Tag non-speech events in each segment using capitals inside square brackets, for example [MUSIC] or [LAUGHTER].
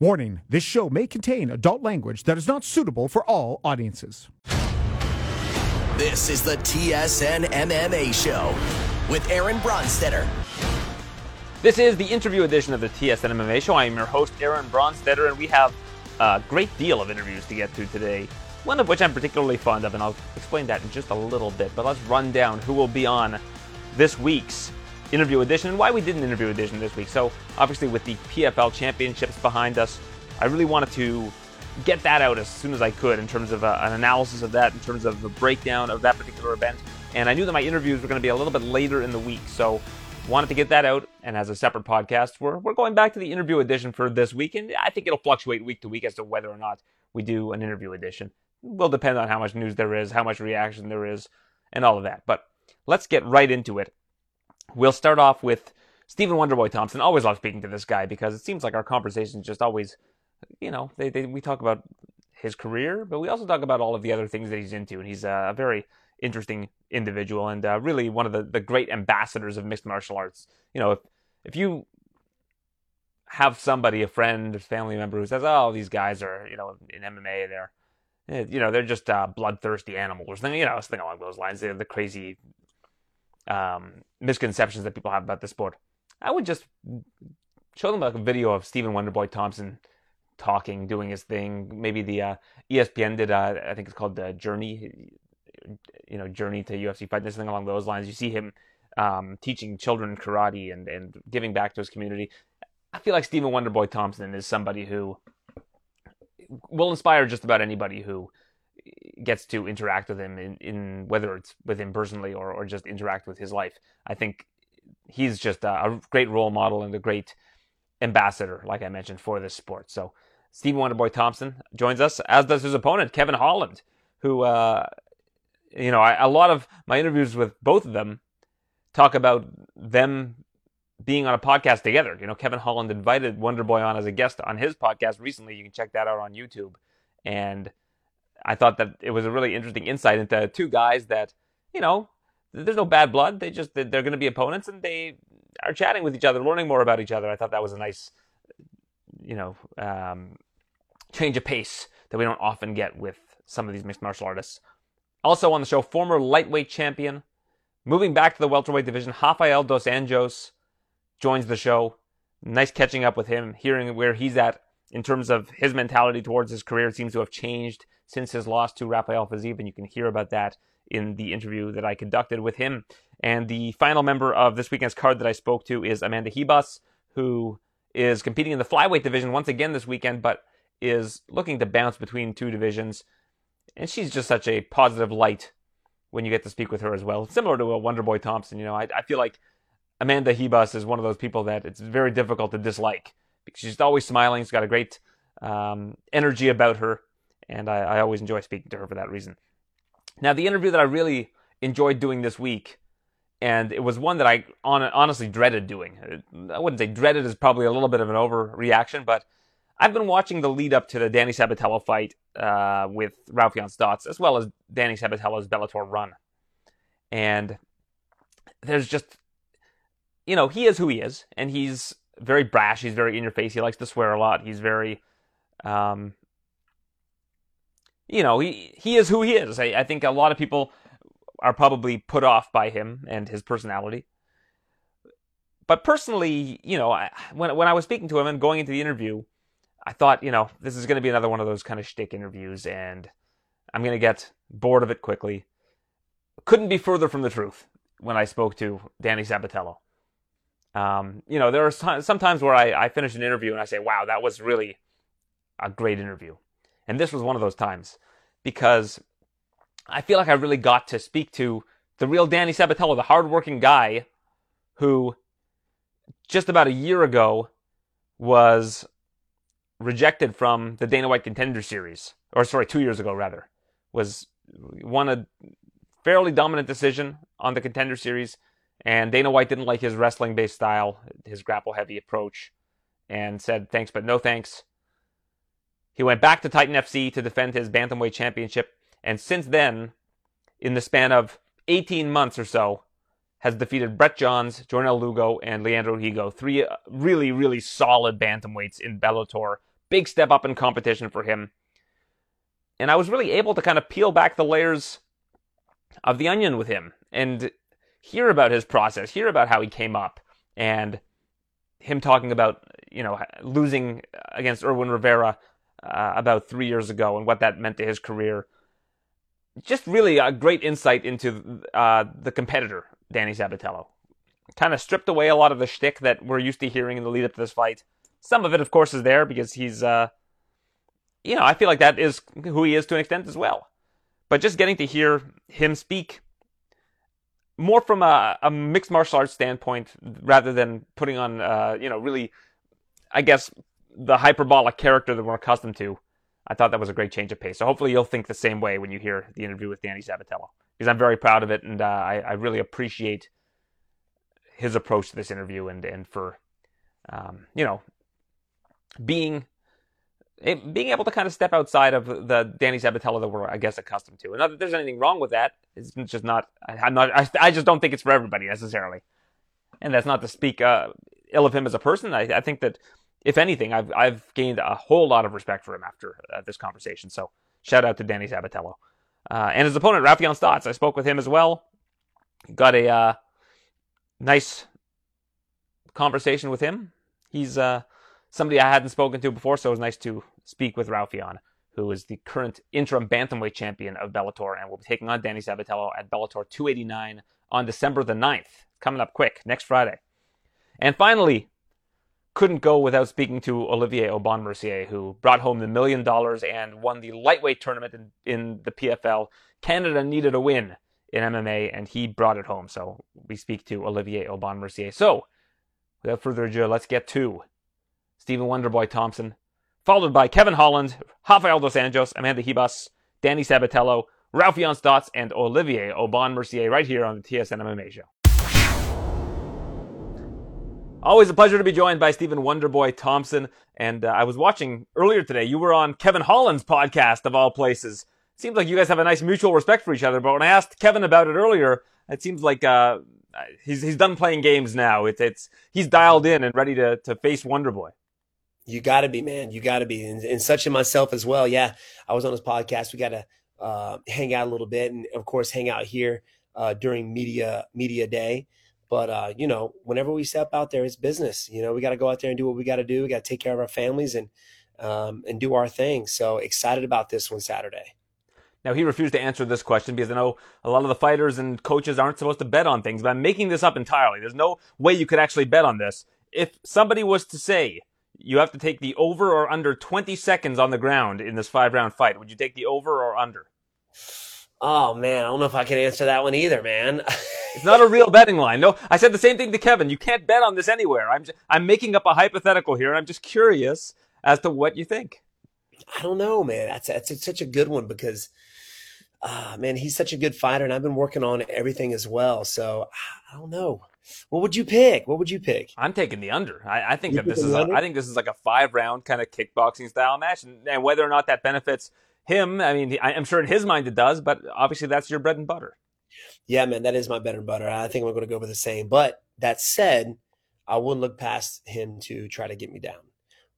Warning this show may contain adult language that is not suitable for all audiences. This is the TSN MMA Show with Aaron Bronsteter. This is the interview edition of the TSN MMA Show. I am your host, Aaron Bronsteter, and we have a great deal of interviews to get through today. One of which I'm particularly fond of, and I'll explain that in just a little bit. But let's run down who will be on this week's interview edition and why we did an interview edition this week. So, obviously, with the PFL championships behind us, I really wanted to get that out as soon as I could in terms of uh, an analysis of that, in terms of the breakdown of that particular event. And I knew that my interviews were going to be a little bit later in the week, so wanted to get that out. And as a separate podcast, we're, we're going back to the interview edition for this week. And I think it'll fluctuate week to week as to whether or not we do an interview edition. Will depend on how much news there is, how much reaction there is, and all of that. But let's get right into it. We'll start off with Stephen Wonderboy Thompson. Always love speaking to this guy because it seems like our conversations just always, you know, they, they we talk about his career, but we also talk about all of the other things that he's into, and he's a very interesting individual and uh, really one of the, the great ambassadors of mixed martial arts. You know, if if you have somebody, a friend, family member who says, "Oh, these guys are, you know, in MMA, they're, eh, you know, they're just uh, bloodthirsty animals," something, you know, something along those lines. They're the crazy um, misconceptions that people have about the sport. I would just show them like a video of Stephen Wonderboy Thompson talking, doing his thing. Maybe the uh, ESPN did, uh, I think it's called the Journey, you know, Journey to UFC Fight, something along those lines. You see him um, teaching children karate and, and giving back to his community. I feel like Stephen Wonderboy Thompson is somebody who will inspire just about anybody who gets to interact with him in, in whether it's with him personally or, or just interact with his life. I think he's just a, a great role model and a great ambassador, like I mentioned, for this sport. So Stephen Wonderboy Thompson joins us, as does his opponent, Kevin Holland, who, uh, you know, I, a lot of my interviews with both of them talk about them being on a podcast together. You know, Kevin Holland invited Wonderboy on as a guest on his podcast recently. You can check that out on YouTube. And I thought that it was a really interesting insight into two guys that, you know, there's no bad blood. They just they're going to be opponents, and they are chatting with each other, learning more about each other. I thought that was a nice, you know, um, change of pace that we don't often get with some of these mixed martial artists. Also on the show, former lightweight champion, moving back to the welterweight division, Rafael dos Anjos joins the show. Nice catching up with him, hearing where he's at in terms of his mentality towards his career. It seems to have changed since his loss to Rafael Fiziev, and you can hear about that in the interview that I conducted with him. And the final member of this weekend's card that I spoke to is Amanda Ribas, who is competing in the flyweight division once again this weekend, but is looking to bounce between two divisions. And she's just such a positive light when you get to speak with her as well. Similar to a Wonderboy Thompson, you know, I, I feel like Amanda Ribas is one of those people that it's very difficult to dislike because she's always smiling. She's got a great um, energy about her, and I, I always enjoy speaking to her for that reason. Now, the interview that I really enjoyed doing this week, and it was one that I on, honestly dreaded doing. I wouldn't say dreaded is probably a little bit of an overreaction, but I've been watching the lead up to the Danny Sabatello fight uh, with Raufeon Stots, as well as Danny Sabatello's Bellator run. And there's just, you know, he is who he is, and he's very brash. He's very in your face. He likes to swear a lot. He's very, um, you know, he he is who he is. I, I think a lot of people are probably put off by him and his personality. But personally, you know, I, when when I was speaking to him and going into the interview, I thought, you know, this is going to be another one of those kind of shtick interviews, and I'm going to get bored of it quickly. Couldn't be further from the truth when I spoke to Danny Sabatello. Um, you know, there are some times where I, I finish an interview and I say, wow, that was really a great interview. And this was one of those times because I feel like I really got to speak to the real Danny Sabatello, the hardworking guy who just about a year ago was rejected from the Dana White Contender Series, or sorry, two years ago rather, was won a fairly dominant decision on the Contender Series, and Dana White didn't like his wrestling-based style, his grapple-heavy approach, and said thanks but no thanks. He went back to Titan FC to defend his Bantamweight Championship, and since then, in the span of 18 months or so, has defeated Brett Johns, Jornel Lugo, and Leandro Higo. Three uh, really, really solid bantamweights in Bellator big step up in competition for him. And I was really able to kind of peel back the layers of the onion with him and hear about his process, hear about how he came up, and him talking about you know losing against Irwin Rivera uh, about three years ago and what that meant to his career. Just really a great insight into uh, the competitor, Danny Sabatello. Kind of stripped away a lot of the shtick that we're used to hearing in the lead up to this fight. Some of it, of course, is there because he's, uh, you know, I feel like that is who he is to an extent as well. But just getting to hear him speak more from a, a mixed martial arts standpoint rather than putting on, uh, you know, really, I guess, the hyperbolic character that we're accustomed to. I thought that was a great change of pace. So hopefully you'll think the same way when you hear the interview with Danny Sabatello, because I'm very proud of it and uh, I, I, really appreciate his approach to this interview and and for, um, you know, being being able to kind of step outside of the Danny Sabatello that we're, I guess, accustomed to. And not that there's anything wrong with that. It's just not. I'm not. I, I just don't think it's for everybody necessarily. And that's not to speak uh, ill of him as a person. I, I, think that, if anything, I've I've gained a whole lot of respect for him after uh, this conversation. So shout out to Danny Sabatello. Uh, and his opponent, Raufeon Stots. I spoke with him as well. Got a uh, nice conversation with him. He's uh, somebody I hadn't spoken to before, so it was nice to speak with Raufeon, who is the current interim bantamweight champion of Bellator and will be taking on Danny Sabatello at Bellator 289 on December the 9th. Coming up quick, next Friday. And finally, couldn't go without speaking to Olivier Aubin Mercier, who brought home the million dollars and won the lightweight tournament in, in the PFL. Canada needed a win in MMA, and he brought it home. So we speak to Olivier Aubin Mercier. So, without further ado, let's get to Stephen Wonderboy Thompson, followed by Kevin Holland, Rafael Dos Anjos, Amanda Ribas, Danny Sabatello, Raufeon Stots, and Olivier Aubin Mercier right here on the TSN MMA show. Always a pleasure to be joined by Stephen Wonderboy Thompson. And uh, I was watching earlier today, you were on Kevin Holland's podcast of all places. Seems like you guys have a nice mutual respect for each other. But when I asked Kevin about it earlier, it seems like uh, he's he's done playing games now. It's it's he's dialed in and ready to to face Wonderboy. You got to be, man. You got to be. And, and, such in myself as well. Yeah. I was on his podcast. We got to uh, hang out a little bit and, of course, hang out here uh, during media media day. But, uh, you know, whenever we step out there, it's business. You know, we got to go out there and do what we got to do. We got to take care of our families and, um, and do our thing. So excited about this one Saturday. Now, he refused to answer this question because I know a lot of the fighters and coaches aren't supposed to bet on things, but I'm making this up entirely. There's no way you could actually bet on this. If somebody was to say, you have to take the over or under 20 seconds on the ground in this five round fight. Would you take the over or under? Oh man, I don't know if I can answer that one either, man. [LAUGHS] it's not a real betting line. No, I said the same thing to Kevin. You can't bet on this anywhere. I'm just, I'm making up a hypothetical here, and I'm just curious as to what you think. I don't know, man. That's that's such a good one because, uh, man, he's such a good fighter, and I've been working on everything as well. So I don't know. What would you pick? What would you pick? I'm taking the under. I, I think you that this is. A, I think this is like a five round kind of kickboxing style match, and, and, whether or not that benefits him, I mean, I, am sure in his mind it does, but obviously that's your bread and butter. Yeah, man, that is my bread and butter. I think I'm going to go with the same. But that said, I wouldn't look past him to try to get me down,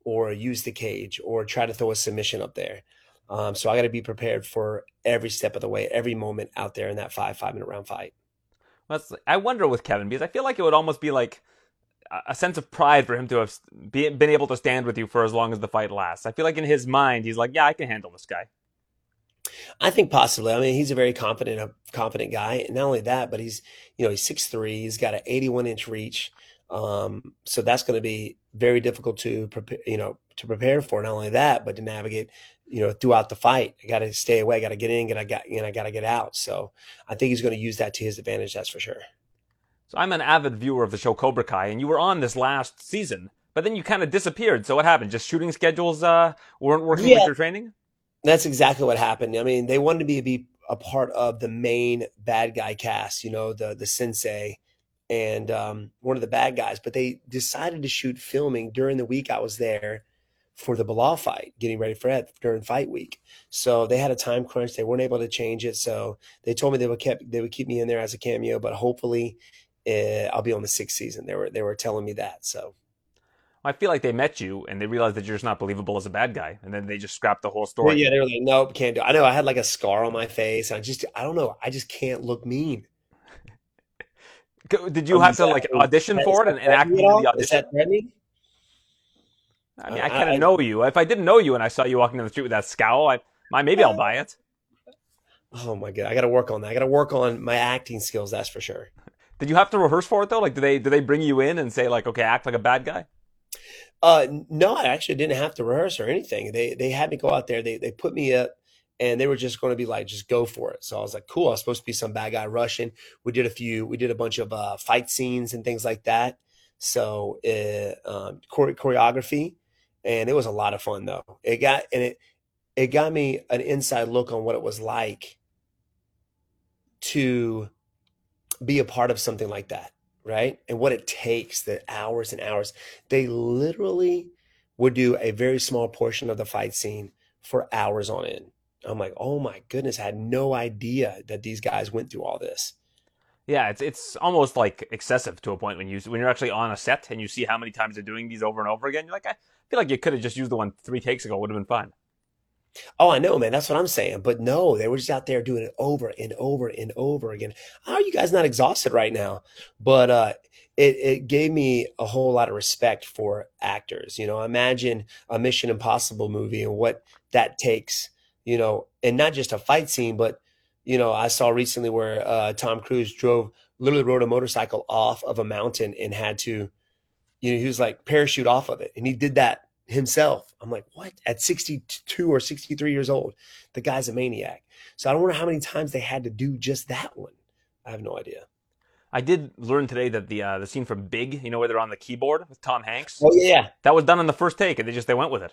or use the cage, or try to throw a submission up there. Um, so I got to be prepared for every step of the way, every moment out there in that five five minute round fight. That's, I wonder with Kevin because I feel like it would almost be like a sense of pride for him to have been able to stand with you for as long as the fight lasts. I feel like in his mind, he's like, yeah, I can handle this guy. I think possibly. I mean, he's a very confident, a confident guy. And not only that, but he's, you know, he's six three. He's got an 81 inch reach. Um, so that's going to be very difficult to prepare, you know, to prepare for. Not only that, but to navigate you know, throughout the fight. I got to stay away. I got to get in, and I got, and I got to get out. So I think he's going to use that to his advantage. That's for sure. So I'm an avid viewer of the show Cobra Kai, and you were on this last season, but then you kind of disappeared. So what happened? Just shooting schedules uh, weren't working yeah, with your training. That's exactly what happened. I mean, they wanted me to be a part of the main bad guy cast. You know, the the sensei and um, one of the bad guys, but they decided to shoot filming during the week I was there for the Belal fight, getting ready for it during fight week. So they had a time crunch. They weren't able to change it. So they told me they would keep they would keep me in there as a cameo, but hopefully uh, I'll be on the sixth season. They were they were telling me that. So. I feel like they met you and they realized that you're just not believable as a bad guy, and then they just scrapped the whole Well, story. yeah, they were like, nope, can't do. It. I know I had like a scar on my face. I just, I don't know. I just can't look mean. [LAUGHS] Did you Um, have to that- like audition that- for it and, and act at the all? Is audition? that threatening? I mean, I I- kind of know you. If I didn't know you and I saw you walking down the street with that scowl, I, I maybe I'll buy it. Oh my god, I got to work on that. I got to work on my acting skills. That's for sure. Did you have to rehearse for it though? Like, do they do they bring you in and say like, okay, act like a bad guy? Uh, no, I actually didn't have to rehearse or anything. They they had me go out there. They they put me up, and they were just going to be like, just go for it. So I was like, cool. I was supposed to be some bad guy Russian. We did a few. We did a bunch of uh, fight scenes and things like that. So uh, um, chore- choreography, and it was a lot of fun though. It got and it it got me an inside look on what it was like to be a part of something like that right? And what it takes, the hours and hours. They literally would do a very small portion of the fight scene for hours on end. I'm like, oh my goodness, I had no idea that these guys went through all this. Yeah, it's it's almost like excessive to a point when you when you're actually on a set and you see how many times they're doing these over and over again. You're like, I feel like you could have just used the one three takes ago. Would have been fine. Oh, I know, man. That's what I'm saying. But no, they were just out there doing it over and over and over again. How are you guys not exhausted right now? But uh, it it gave me a whole lot of respect for actors. You know, imagine a Mission Impossible movie and what that takes. You know, and not just a fight scene, but you know, I saw recently where uh, Tom Cruise drove, literally rode a motorcycle off of a mountain and had to, you know, he was like parachute off of it, and he did that himself. I'm like, what? At 62 or 63 years old, the guy's a maniac. So I don't know how many times they had to do just that one. I have no idea. I did learn today that the uh, the scene from Big, you know, where they're on the keyboard with Tom Hanks, Oh yeah. that was done on the first take, and they just they went with it.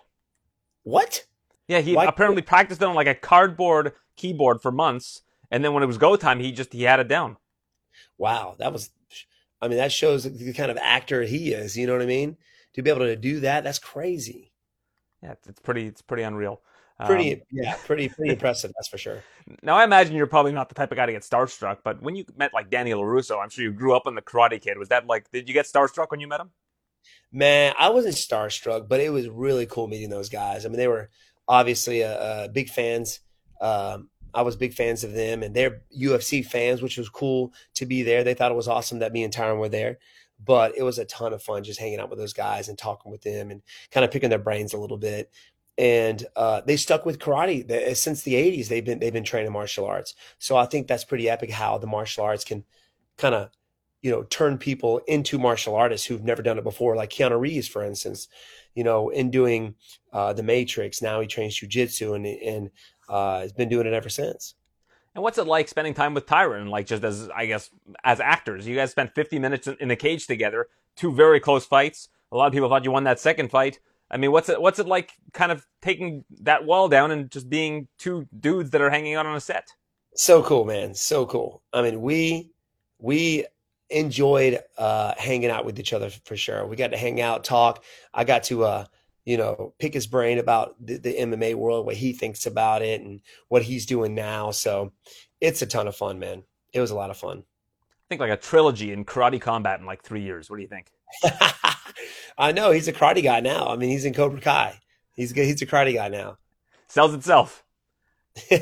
What? Yeah, he Why- apparently practiced on like a cardboard keyboard for months, and then when it was go time, he just he had it down. Wow, that was. I mean, that shows the kind of actor he is. You know what I mean? To be able to do that, that's crazy. Yeah, it's, pretty it's pretty unreal. Pretty, Um, yeah, [LAUGHS] pretty, pretty impressive. That's for sure. Now I imagine you're probably not the type of guy to get starstruck, but when you met like Danny LaRusso, I'm sure you grew up on the Karate Kid. Was that like did you get starstruck when you met him? Man, I wasn't starstruck, but it was really cool meeting those guys. I mean, they were obviously uh, uh, big fans. Um, I was big fans of them, and they're UFC fans, which was cool to be there. They thought it was awesome that me and Tyron were there, but it was a ton of fun just hanging out with those guys and talking with them and kind of picking their brains a little bit. And uh, they stuck with karate They- since the '80s. They've been they've been training martial arts, so I think that's pretty epic how the martial arts can kind of you know turn people into martial artists who've never done it before like keanu reeves for instance you know in doing uh, the matrix now he trains jiu-jitsu and, and uh, has been doing it ever since And what's it like spending time with Tyron? Like just as I guess as actors, you guys spent 50 minutes in, the cage together, two very close fights. A lot of people thought you won that second fight. I mean, what's it what's it like kind of taking that wall down and just being two dudes that are hanging out on a set? so cool man so cool i mean we we enjoyed uh hanging out with each other for sure we got to hang out talk i got to uh you know pick his brain about the, the mma world what he thinks about it and what he's doing now so it's a ton of fun man it was a lot of fun I think like a trilogy in karate combat in like three years. What do you think? [LAUGHS] I know he's a karate guy now. I mean, he's in Cobra Kai. He's good. He's a karate guy now. Sells itself. [LAUGHS]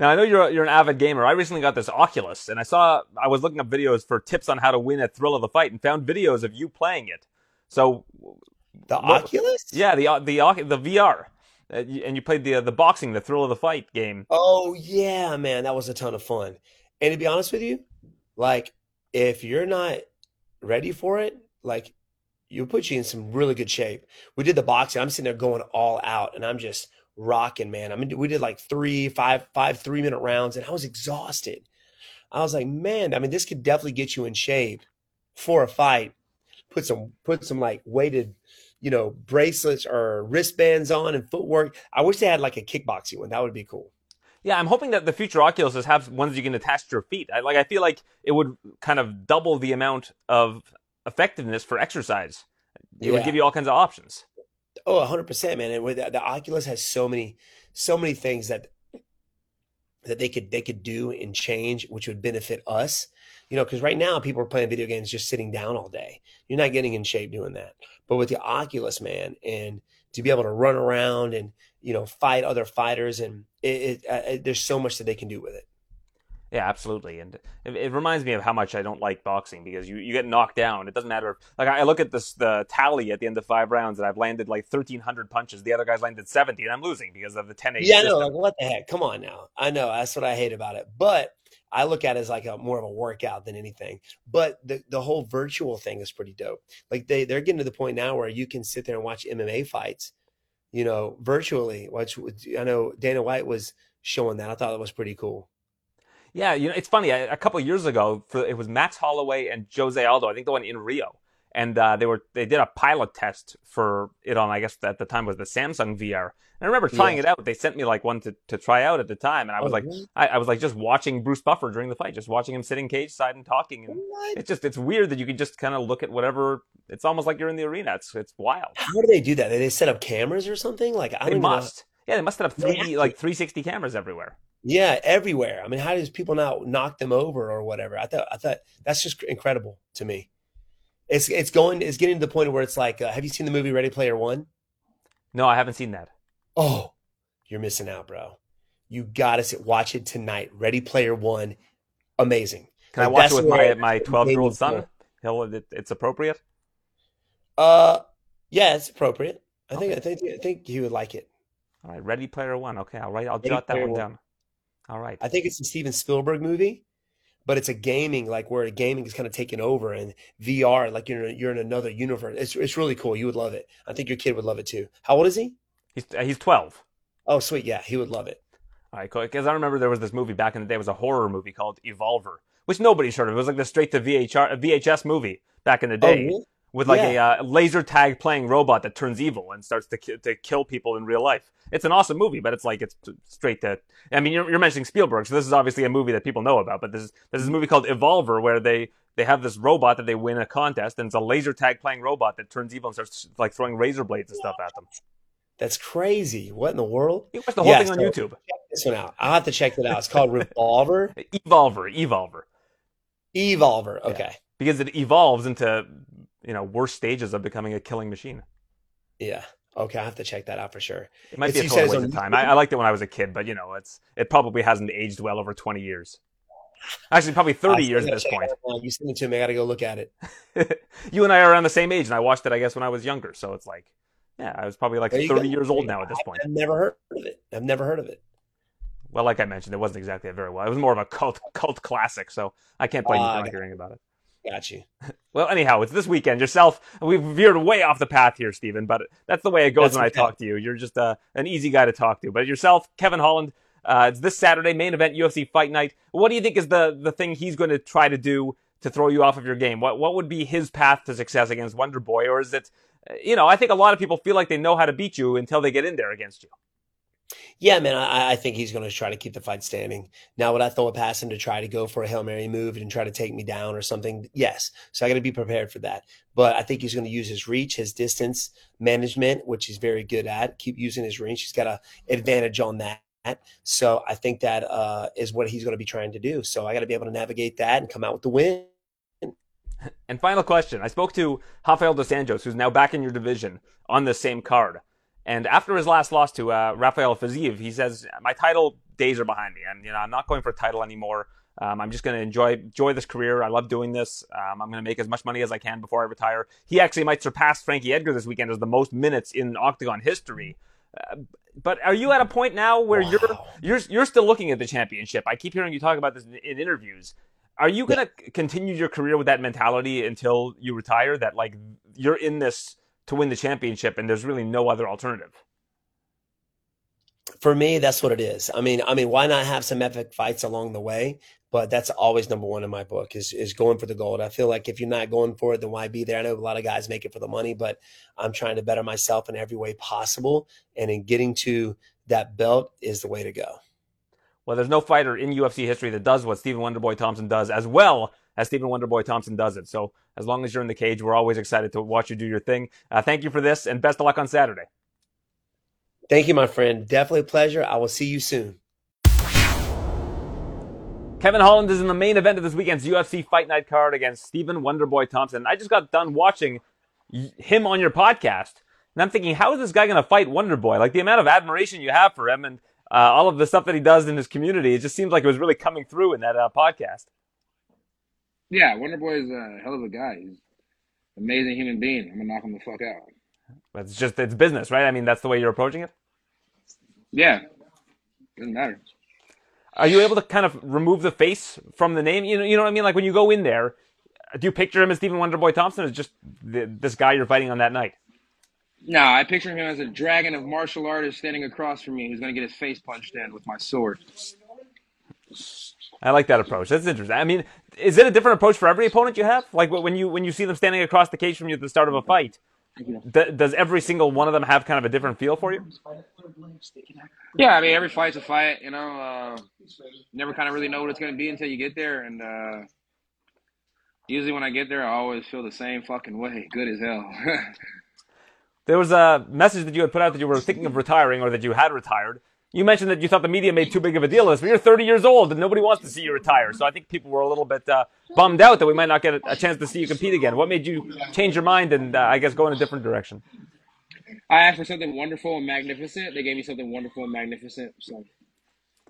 Now I know you're you're an avid gamer. I recently got this Oculus, and I saw I was looking up videos for tips on how to win a thrill of the fight, and found videos of you playing it. So the What- Oculus? yeah, the the the VR, uh, and you played the the boxing, the thrill of the fight game. Oh yeah, man, that was a ton of fun. And to be honest with you, like if you're not ready for it, like you put you in some really good shape. We did the boxing. I'm sitting there going all out, and I'm just rocking, man. I mean, we did like three, five, five three minute rounds, and I was exhausted. I was like, man, I mean, this could definitely get you in shape for a fight. Put some, put some like weighted, you know, bracelets or wristbands on and footwork. I wish they had like a kickboxing one. That would be cool. Yeah, I'm hoping that the future Oculuses have ones you can attach to your feet. I, like I feel like it would kind of double the amount of effectiveness for exercise. It would give you all kinds of options. Oh, hundred percent, man. And with the, the Oculus has so many, so many things that that they could they could do and change, which would benefit us. You know, because right now people are playing video games just sitting down all day. You're not getting in shape doing that. But with the Oculus, man, and to be able to run around and you know fight other fighters, and it, it, uh, there's so much that they can do with it. Yeah, absolutely, and it, it, reminds me of how much I don't like boxing because you, you get knocked down. It doesn't matter. Like I look at this the tally at the end of five rounds, and I've landed like thirteen hundred punches. The other guy's landed seventy, and I'm losing because of the ten eight. Yeah, I know. Like what the heck? Come on now. I know that's what I hate about it, but I look at it as like a more of a workout than anything. But the the whole virtual thing is pretty dope. Like they they're getting to the point now where you can sit there and watch MMA fights, you know, virtually. Which I know Dana White was showing that. I thought that was pretty cool. Yeah, you know, it's funny. A, a couple years ago, for, it was Max Holloway and Jose Aldo. I think the one in Rio, and uh, they were they did a pilot test for it on. I guess at the time was the Samsung VR. And I remember trying yeah. it out. They sent me like one to, to try out at the time, and I was oh, like, really? I, I, was like just watching Bruce Buffer during the fight, just watching him sitting cage side and talking. And what? it's just it's weird that you can just kind of look at whatever. It's almost like you're in the arena. It's it's wild. How do they do that? Did they set up cameras or something? Like I they must. Know. Yeah, they must have three like 360 cameras everywhere. Yeah, everywhere. I mean, how does people not knock them over or whatever? I thought I thought that's just incredible to me. It's it's going it's getting to the point where it's like, uh, have you seen the movie Ready Player One? No, I haven't seen that. Oh, you're missing out, bro. You gotta sit, watch it tonight. Ready Player One, amazing. Can like, I watch it with my my twelve year old son? He'll it, it's appropriate. Uh, yeah, it's appropriate. I okay. think I think I think he would like it. All right, Ready Player One. Okay, I'll write. I'll Ready jot that one, one down. All right. I think it's a Steven Spielberg movie, but it's a gaming like where gaming is kind of taken over and VR like you're you're in another universe. It's it's really cool. You would love it. I think your kid would love it too. How old is he? He's uh, he's twelve. Oh sweet, yeah, he would love it. All right, cool. Because I remember there was this movie back in the day. It was a horror movie called Evolver, which nobody's heard of. It was like the straight to VHR VHS movie back in the day. Oh, really? With like yeah. a uh, laser tag playing robot that turns evil and starts to ki- to kill people in real life. It's an awesome movie, but it's like it's straight to. I mean, you're, you're, mentioning Spielberg, so this is obviously a movie that people know about. But this is this is a movie called Evolver, where they they have this robot that they win a contest, and it's a laser tag playing robot that turns evil and starts like throwing razor blades and stuff at them. That's crazy. What in the world? You watch the whole yeah, thing on so YouTube. Check this one out. I'll have to check it out. It's called Revolver. [LAUGHS] Evolver. Evolver. Evolver. Okay. Yeah. Because it evolves into you know worst stages of becoming a killing machine. Yeah. Okay, I have to check that out for sure. It might it's, be a total waste of time. I, I, liked it when I was a kid, but you know, it's it probably hasn't aged well over twenty years. Actually, probably thirty years at this point. You send it to me. I got to go look at it. [LAUGHS] you and I are around the same age, and I watched it, I guess, when I was younger. So it's like, yeah, I was probably like thirty go. years old now at this point. I've never heard of it. I've never heard of it. Well, like I mentioned, it wasn't exactly a very well. It was more of a cult cult classic, so I can't blame uh, you for not hearing about it. Got you. [LAUGHS] Well, anyhow, it's this weekend. Yourself, we've veered way off the path here, Stephen, but that's the way it goes that's when I talk to you. You're just uh, an easy guy to talk to. But yourself, Kevin Holland, uh, it's this Saturday, main event, UFC Fight Night. What do you think is the, the thing he's going to try to do to throw you off of your game? What, what would be his path to success against Wonder Boy? Or is it, you know, I think a lot of people feel like they know how to beat you until they get in there against you. Yeah, man, I, I think he's going to try to keep the fight standing. Now, would I throw a pass him to try to go for a Hail Mary move and try to take me down or something? Yes. So I got to be prepared for that. But I think he's going to use his reach, his distance management, which he's very good at. Keep using his reach. He's got an advantage on that. So I think that uh, is what he's going to be trying to do. So I got to be able to navigate that and come out with the win. And final question. I spoke to Rafael dos Anjos, who's now back in your division on the same card. And after his last loss to uh, Rafael Fiziev, he says, "My title days are behind me, and you know I'm not going for a title anymore. Um, I'm just going to enjoy enjoy this career. I love doing this. Um, I'm going to make as much money as I can before I retire. He actually might surpass Frankie Edgar this weekend as the most minutes in Octagon history. Uh, but are you at a point now where wow. you're you're you're still looking at the championship? I keep hearing you talk about this in, in interviews. Are you going to yeah. continue your career with that mentality until you retire? That like you're in this to win the championship, and there's really no other alternative. For me, that's what it is. I mean, I mean, why not have some epic fights along the way? But that's always number one in my book is is going for the gold. I feel like if you're not going for it, then why be there? I know a lot of guys make it for the money, but I'm trying to better myself in every way possible, and in getting to that belt is the way to go. Well, there's no fighter in UFC history that does what Stephen Wonderboy Thompson does as well as Stephen Wonderboy Thompson does it. So as long as you're in the cage, we're always excited to watch you do your thing. Uh, thank you for this, and best of luck on Saturday. Thank you, my friend. Definitely a pleasure. I will see you soon. Kevin Holland is in the main event of this weekend's UFC Fight Night card against Stephen Wonderboy Thompson. I just got done watching him on your podcast, and I'm thinking, how is this guy going to fight Wonderboy? Like the amount of admiration you have for him and uh, all of the stuff that he does in his community, it just seems like it was really coming through in that uh, podcast. Yeah, Wonder Boy is a hell of a guy. He's an amazing human being. I'm gonna knock him the fuck out. But it's just it's business, right? I mean, that's the way you're approaching it. Yeah, doesn't matter. Are you able to kind of remove the face from the name? You know, you know what I mean. Like when you go in there, do you picture him as Stephen Wonderboy Thompson, or just the, this guy you're fighting on that night? No, I picture him as a dragon of martial artists standing across from me who's going to get his face punched in with my sword. I like that approach. That's interesting. I mean, is it a different approach for every opponent you have? Like when you when you see them standing across the cage from you at the start of a fight, th- does every single one of them have kind of a different feel for you? Yeah, I mean, every fight's a fight. You know, uh, never kind of really know what it's going to be until you get there, and uh, usually when I get there, I always feel the same fucking way. Good as hell. [LAUGHS] There was a message that you had put out that you were thinking of retiring or that you had retired. You mentioned that you thought the media made too big of a deal of this, but you're 30 years old and nobody wants to see you retire. So I think people were a little bit uh, bummed out that we might not get a, chance to see you compete again. What made you change your mind and uh, I guess go in a different direction? I asked for something wonderful and magnificent. They gave me something wonderful and magnificent. So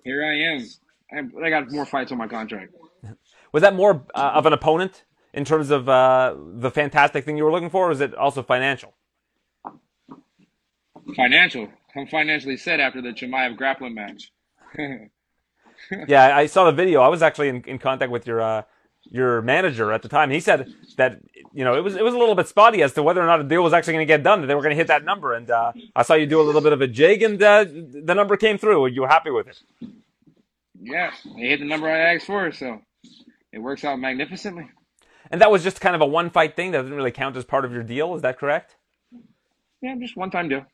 here I am. I, got more fights on my contract. [LAUGHS] Was that more uh, of an opponent in terms of uh, the fantastic thing you were looking for, or was it also financial? Financial. I'm financially set after the Chimaev grappling match. [LAUGHS] yeah, I saw the video. I was actually in, in contact with your uh, your manager at the time. He said that you know it was it was a little bit spotty as to whether or not a deal was actually going to get done. That they were going to hit that number, and uh, I saw you do a little bit of a jig, and uh, the number came through. You were happy with it? Yeah, they hit the number I asked for, so it works out magnificently. And that was just kind of a one fight thing that didn't really count as part of your deal. Is that correct? Yeah, just one time deal.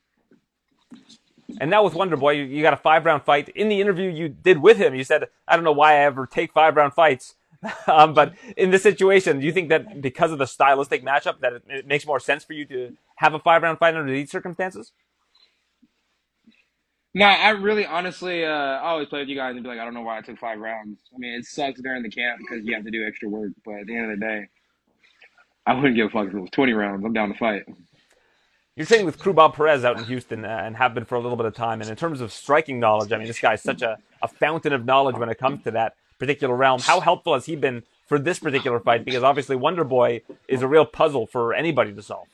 And now with Wonder Boy, you, you got a five round fight. In the interview you did with him, you said, I don't know why I ever take five round fights. [LAUGHS] um, but in this situation, do you think that because of the stylistic matchup, that it, it makes more sense for you to have a five round fight under these circumstances? No, I really honestly, uh, I always play with you guys and be like, I don't know why I took five rounds. I mean, it sucks during the camp because you have to do extra work, but at the end of the day, I wouldn't give a fuck if it was 20 rounds. I'm down to fight. You're training with Crew Perez out in Houston uh, and have been for a little bit of time. And in terms of striking knowledge, I mean, this guy's such a, a fountain of knowledge when it comes to that particular realm. How helpful has he been for this particular fight? Because obviously, Wonder Boy is a real puzzle for anybody to solve.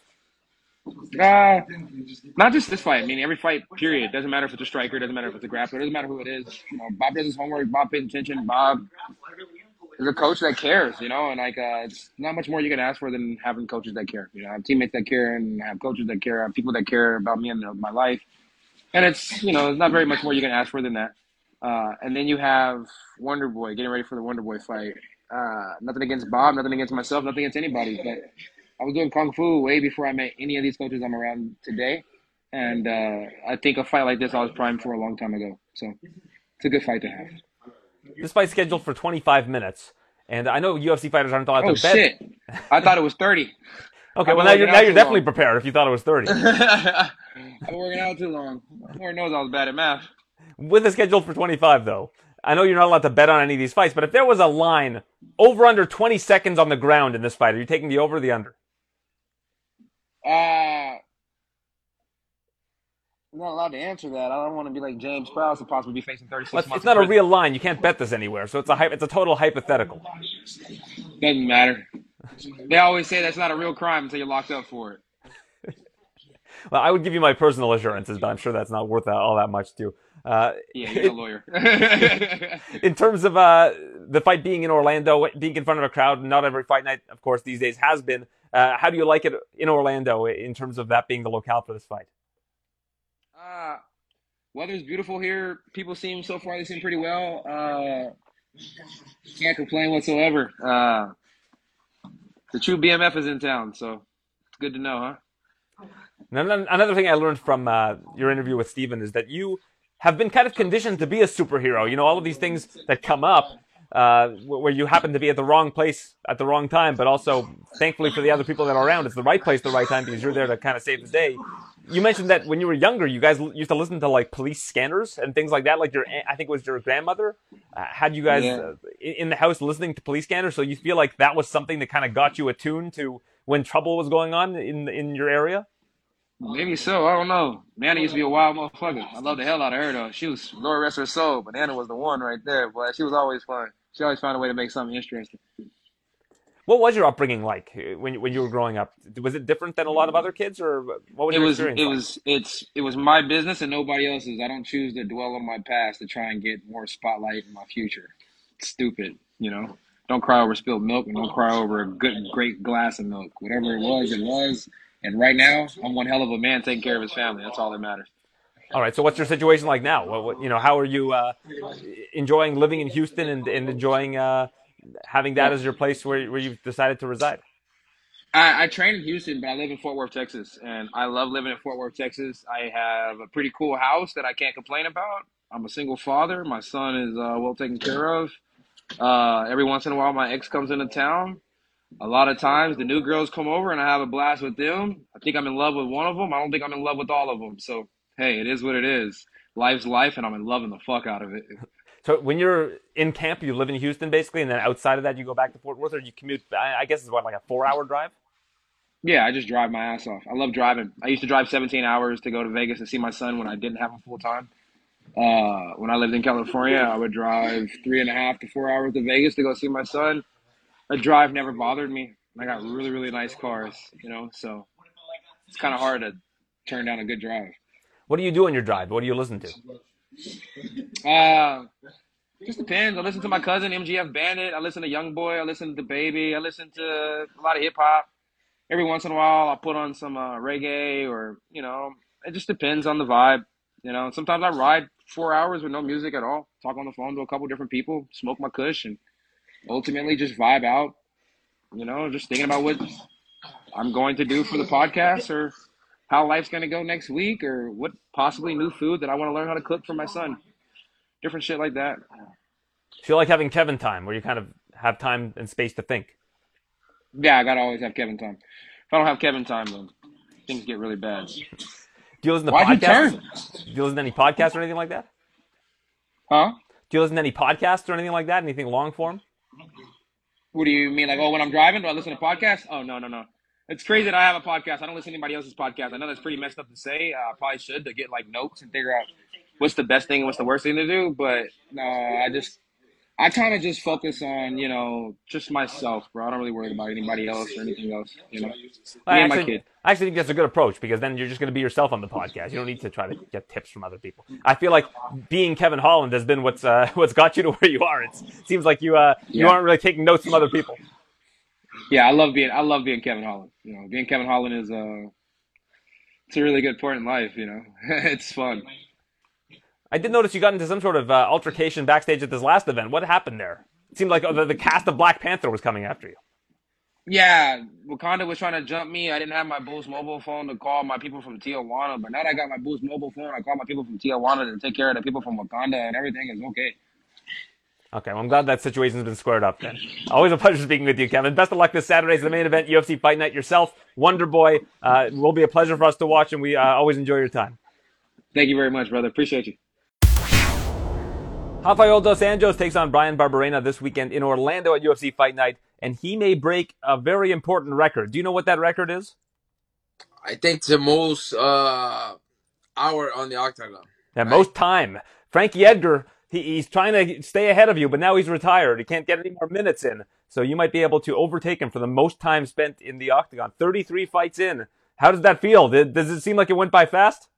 Uh, not just this fight. I mean, every fight, period. Doesn't matter if it's a striker, doesn't matter if it's a grappler, doesn't matter who it is. You know, Bob does his homework. Bob pays attention. Bob is a coach that cares, you know, and like uh, it's not much more you can ask for than having coaches that care. You know, I have teammates that care and I have coaches that care, I have people that care about me and my life. And it's, you know, it's not very much more you can ask for than that. Uh, and then you have Wonder Boy getting ready for the Wonder Boy fight. Uh, nothing against Bob, nothing against myself, nothing against anybody. But I was doing kung fu way before I met any of these coaches I'm around today. And uh, I think a fight like this I was primed for a long time ago. So it's a good fight to have. This fight's scheduled for 25 minutes, and I know UFC fighters aren't allowed oh, to bet. Oh shit! I thought it was 30. [LAUGHS] okay, well now you're now you're definitely long. prepared if you thought it was 30. [LAUGHS] I've been working out too long. Lord knows I was bad at math. With the scheduled for 25 though, I know you're not allowed to bet on any of these fights, but if there was a line over under 20 seconds on the ground in this fight, are you taking the over or the under? Uh, I'm not allowed to answer that. I don't want to be like James Krause and possibly be facing 36 well, months. It's not a real line. You can't bet this anywhere, so it's a it's a total hypothetical. Doesn't matter. They always say that's not a real crime until you're locked up for it. [LAUGHS] well, I would give you my personal assurances, but I'm sure that's not worth all that much too. Uh, yeah, [LAUGHS] you're a lawyer. [LAUGHS] in terms of uh, the fight being in Orlando, being in front of a crowd, not every fight night, of course, these days has been. Uh, how do you like it in Orlando in terms of that being the locale for this fight? Uh, weather's beautiful here. People seem so far they seem pretty well. Uh, can't complain whatsoever. Uh, the true BMF is in town, so it's good to know, huh? Another thing I learned from uh, your interview with Stephen is that you have been kind of conditioned to be a superhero. You know, all of these things that come up uh, where you happen to be at the wrong place at the wrong time, but also thankfully for the other people that are around, it's the right place, the right time because you're there to kind of save the day. You mentioned that when you were younger, you guys used to listen to like police scanners and things like that. Like your, I think it was your grandmother uh, had you guys Yeah. uh, in the house listening to police scanners. So you feel like that was something that kind of got you attuned to when trouble was going on in in your area. Maybe so. I don't know. Nana used to be a wild motherfucker. I love the hell out of her though. She was Lord rest her soul, but Nana was the one right there. But she was always fun. She always found a way to make something interesting. What was your upbringing like uh, when when you were growing up? Was it different than a lot of other kids, or what was It your was experience? it like? was it's it was my business and nobody else's. I don't choose to dwell on my past to try and get more spotlight in my future. It's stupid, you know. Don't cry over spilled milk and don't cry over a good great glass of milk. Whatever it was, it was. And right now, I'm one hell of a man taking care of his family. That's all that matters. All right. So what's your situation like now? What, what you know? How are you uh, enjoying living in Houston and, and enjoying uh, having that as your place where where you've decided to reside? I, I train in Houston, but I live in Fort Worth, Texas, and I love living in Fort Worth, Texas. I have a pretty cool house that I can't complain about. I'm a single father. My son is uh, well taken care of. Uh, every once in a while, my ex comes into town. A lot of times, the new girls come over, and I have a blast with them. I think I'm in love with one of them. I don't think I'm in love with all of them. So, hey, it is what it is. Life's life, and I'm in loving the fuck out of it. So when you're in camp, you live in Houston basically, and then outside of that, you go back to Fort Worth, or you commute. I, guess it's what like a four-hour drive. Yeah, I just drive my ass off. I love driving. I used to drive 17 hours to go to Vegas and see my son when I didn't have him full time. Uh, when I lived in California, I would drive three and a half to four hours to Vegas to go see my son. A drive never bothered me. I got really, really nice cars, you know, so it's kind of hard to turn down a good drive. What do you do on your drive? What do you listen to? Uh, just depends. I listen to my cousin MGF Bandit. I listen to Young Boy. I listen to Baby. I listen to a lot of hip hop. Every once in a while, I'll put on some uh, reggae or you know, it just depends on the vibe. You know, sometimes I ride four hours with no music at all. Talk on the phone to a couple different people, smoke my kush, and ultimately just vibe out. You know, just thinking about what I'm going to do for the podcast or how life's going to go next week or what possibly new food that I want to learn how to cook for my son. Different shit like that. Feel like having Kevin time, where you kind of have time and space to think. Yeah, I gotta always have Kevin time. If I don't have Kevin time, then things get really bad. Do you listen to Why'd podcasts? Do you listen to any podcasts or anything like that? Huh? Do you listen to any podcasts or anything like that? Anything long form? What do you mean? Like, oh, when I'm driving, do I listen to podcasts? Oh, no, no, no. It's crazy that I have a podcast. I don't listen to anybody else's podcast. I know that's pretty messed up to say. Uh, I probably should to get like notes and figure out what's the best thing and what's the worst thing to do. But no, I just, I kind of just focus on, you know, just myself, bro. I don't really worry about anybody else or anything else, you know. Me and my kid. I actually think that's a good approach because then you're just going to be yourself on the podcast. You don't need to try to get tips from other people. I feel like being Kevin Holland has been what's uh, [LAUGHS] what's got you to where you are. It's, it seems like you uh, you Yeah. aren't really taking notes from other people. Yeah, I love being, I love being Kevin Holland. You know, being Kevin Holland is, uh, it's a really good part in life, you know. [LAUGHS] it's fun. I did notice you got into some sort of uh, altercation backstage at this last event. What happened there? It seemed like uh, the, the cast of Black Panther was coming after you. Yeah, Wakanda was trying to jump me. I didn't have my Boost mobile phone to call my people from Tijuana, but now that I got my Boost mobile phone, I call my people from Tijuana to take care of the people from Wakanda, and everything is okay. Okay, well, I'm glad that situation's been squared up then. Always a pleasure speaking with you, Kevin. Best of luck this Saturday's the main event, UFC Fight Night. Yourself, Wonder Boy, uh, will be a pleasure for us to watch, and we uh, always enjoy your time. Thank you very much, brother. Appreciate you. Rafael Dos Anjos takes on Bryan Barberena this weekend in Orlando at UFC Fight Night, and he may break a very important record. Do you know what that record is? I think the most uh, hour on the octagon. Yeah, Right. most time. Frankie Edgar, he, he's trying to stay ahead of you, but now he's retired. He can't get any more minutes in. So you might be able to overtake him for the most time spent in the octagon. 33 fights in. How does that feel? Does it seem like it went by fast?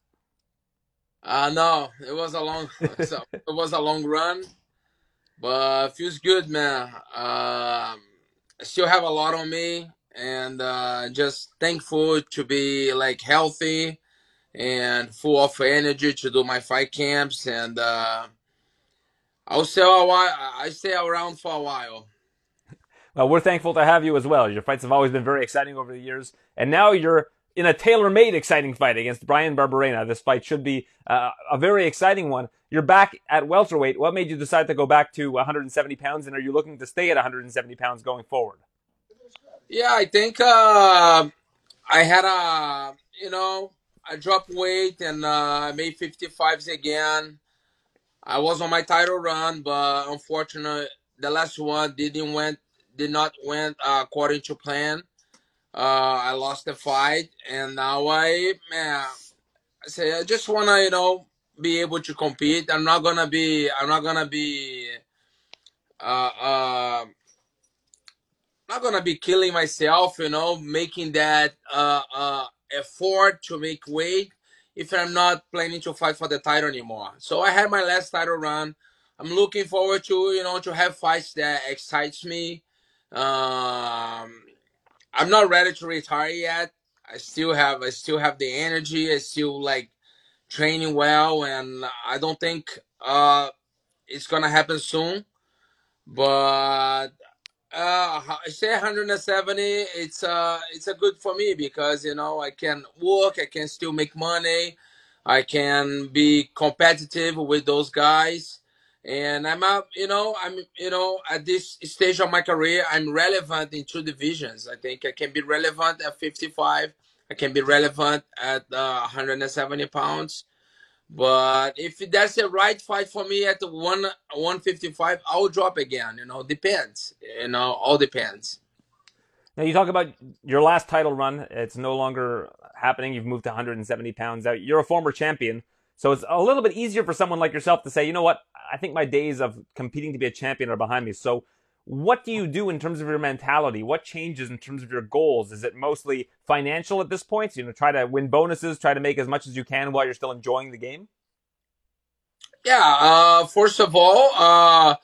Uh, no, it was a long, [LAUGHS] it was a long run, but feels good, man. I still have a lot on me, and uh, just thankful to be like healthy and full of energy to do my fight camps, and uh, I'll stay a while. I stay around for a while. Well, we're thankful to have you as well. Your fights have always been very exciting over the years, and now you're in a tailor-made exciting fight against Bryan Barberena. This fight should be uh, a very exciting one. You're back at welterweight. What made you decide to go back to 170 pounds, and are you looking to stay at 170 pounds going forward? Yeah, I think uh, I had a, you know, I dropped weight and uh, I made 55s again. I was on my title run, but unfortunately, the last one didn't went did not went uh, according to plan. Uh, I lost the fight, and now I man, I say I just wanna you know be able to compete. I'm not gonna be I'm not gonna be uh, uh, not gonna be killing myself, you know, making that uh, uh, effort to make weight if I'm not planning to fight for the title anymore. So I had my last title run. I'm looking forward to you know to have fights that excites me. Um, I'm not ready to retire yet. I still have I still have the energy. I still like training well, and I don't think uh, it's gonna happen soon. But uh, I say 170. It's uh, it's a good for me because you know I can work, I can still make money, I can be competitive with those guys, and I'm up. You know, I'm you know at this stage of my career, I'm relevant in two divisions. I think I can be relevant at 55. I can be relevant at uh, 170 pounds. But if that's the right fight for me at one 155, I'll drop again. You know, depends. You know, all depends. Now you talk about your last title run. It's no longer happening. You've moved to 170 pounds out. You're a former champion, so it's a little bit easier for someone like yourself to say, you know what? I think my days of competing to be a champion are behind me. So what do you do in terms of your mentality? What changes in terms of your goals? Is it mostly financial at this point? You know, try to win bonuses, try to make as much as you can while you're still enjoying the game. Yeah. Uh, first of all, uh,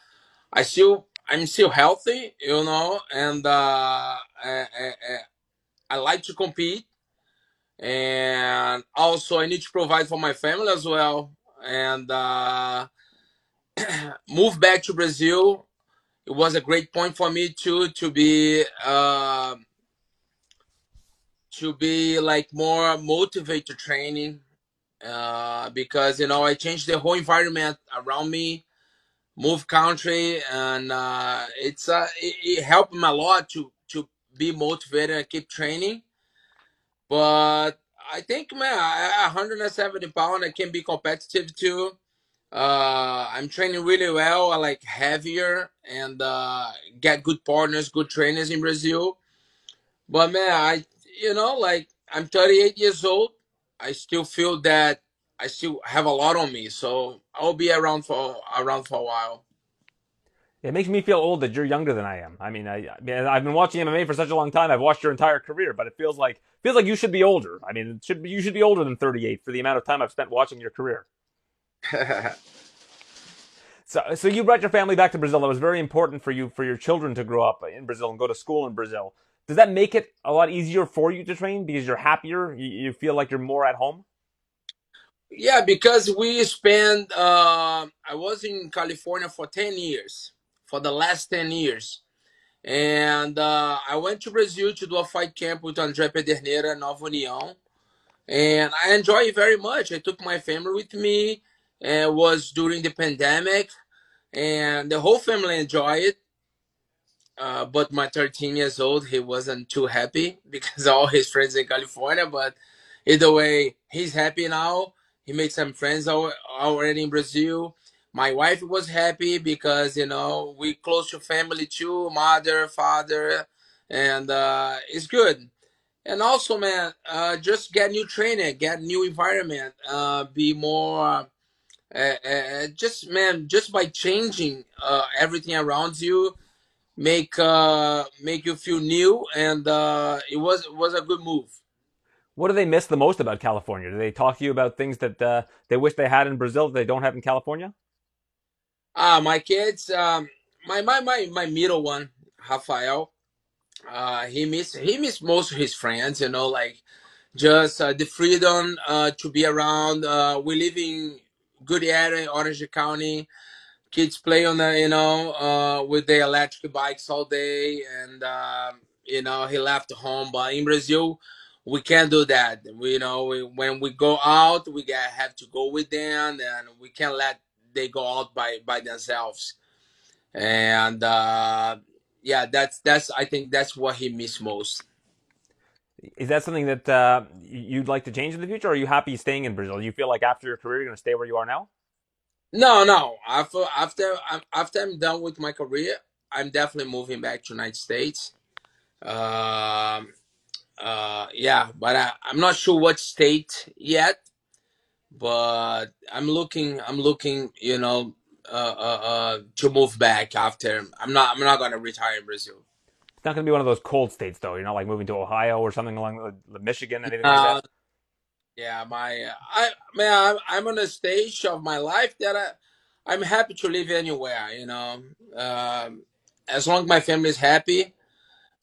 I still I'm still healthy, you know, and uh, I, I, I like to compete, and also I need to provide for my family as well, and uh, [CLEARS THROAT] move back to Brazil it was a great point for me too to be uh, to be like more motivated to training uh, because you know I changed the whole environment around me, move country, and uh, it's uh, it, it helped me a lot to to be motivated and keep training. But I think man, 170 pound I can be competitive too. Uh, I'm training really well. I like heavier and uh, get good partners, good trainers in Brazil. But man, I you know like I'm 38 years old. I still feel that I still have a lot on me, so I'll be around for around for a while. It makes me feel old that you're younger than I am. I mean, I, I mean, I've been watching MMA for such a long time. I've watched your entire career, but it feels like feels like you should be older. I mean, should be, you should be older than 38 for the amount of time I've spent watching your career. [LAUGHS] so, so you brought your family back to Brazil. That was very important for you, for your children to grow up in Brazil and go to school in Brazil. Does that make it a lot easier for you to train because you're happier? You, you feel like you're more at home? Yeah, because we spent. Uh, I was in California for ten years, for the last ten years, and uh, I went to Brazil to do a fight camp with André Pederneiras, Nova União and I enjoy it very much. I took my family with me, and was during the pandemic, and the whole family enjoyed it. Uh, but my 13 years old, he wasn't too happy [LAUGHS] because all his friends in California. But either way, he's happy now. He made some friends already in Brazil. My wife was happy because you know we close to family too, mother, father, and uh, it's good and also man uh, just get new training get new environment uh, be more uh, uh, just man just by changing uh, everything around you make uh, make you feel new and it was was a good move what do they miss the most about california do they talk to you about things that they wish they had in brazil that they don't have in california ah my kids um, my, my my my middle one rafael uh, he miss he miss most of his friends. You know, like just uh, the freedom uh, to be around. Uh, we live in good area, Orange County. Kids play on the you know uh, with their electric bikes all day, and uh, you know he left home. But in Brazil, we can't do that. We you know we, when we go out, we get, have to go with them, and we can't let they go out by by themselves. And uh, yeah, that's that's I think that's what he missed most. Is that something that uh, you'd like to change in the future? Or are you happy staying in Brazil? Do you feel like after your career you're going to stay where you are now? No, no. After after after I'm done with my career, I'm definitely moving back to United States. Um, uh, yeah, but I, I'm not sure what state yet. But I'm looking. I'm looking. You know, uh, uh, uh, to move back after. I'm not. I'm not going to retire in Brazil. It's not going to be one of those cold states, though. You're not like moving to Ohio or something along the, Michigan, anything like that. Yeah, my I man, I'm, I'm on a stage of my life that I, I'm happy to live anywhere. You know, um, as long as my family is happy.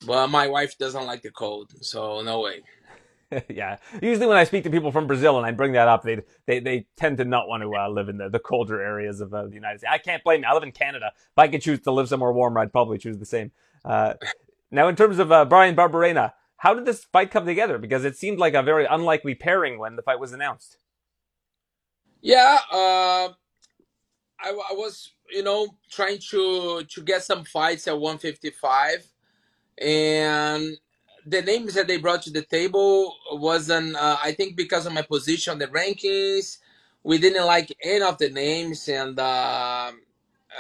But my wife doesn't like the cold, so no way. [LAUGHS] yeah. Usually when I speak to people from Brazil and I bring that up, they they, they tend to not want to uh, live in the, the colder areas of uh, the United States. I can't blame me. I live in Canada. If I could choose to live somewhere warmer, I'd probably choose the same. Uh, now, in terms of uh, Bryan Barberena, how did this fight come together? Because it seemed like a very unlikely pairing when the fight was announced. Yeah, uh, I, I was, you know, trying to to get some fights at 155, and the names that they brought to the table wasn't. Uh, I think because of my position on the rankings, we didn't like any of the names, and uh,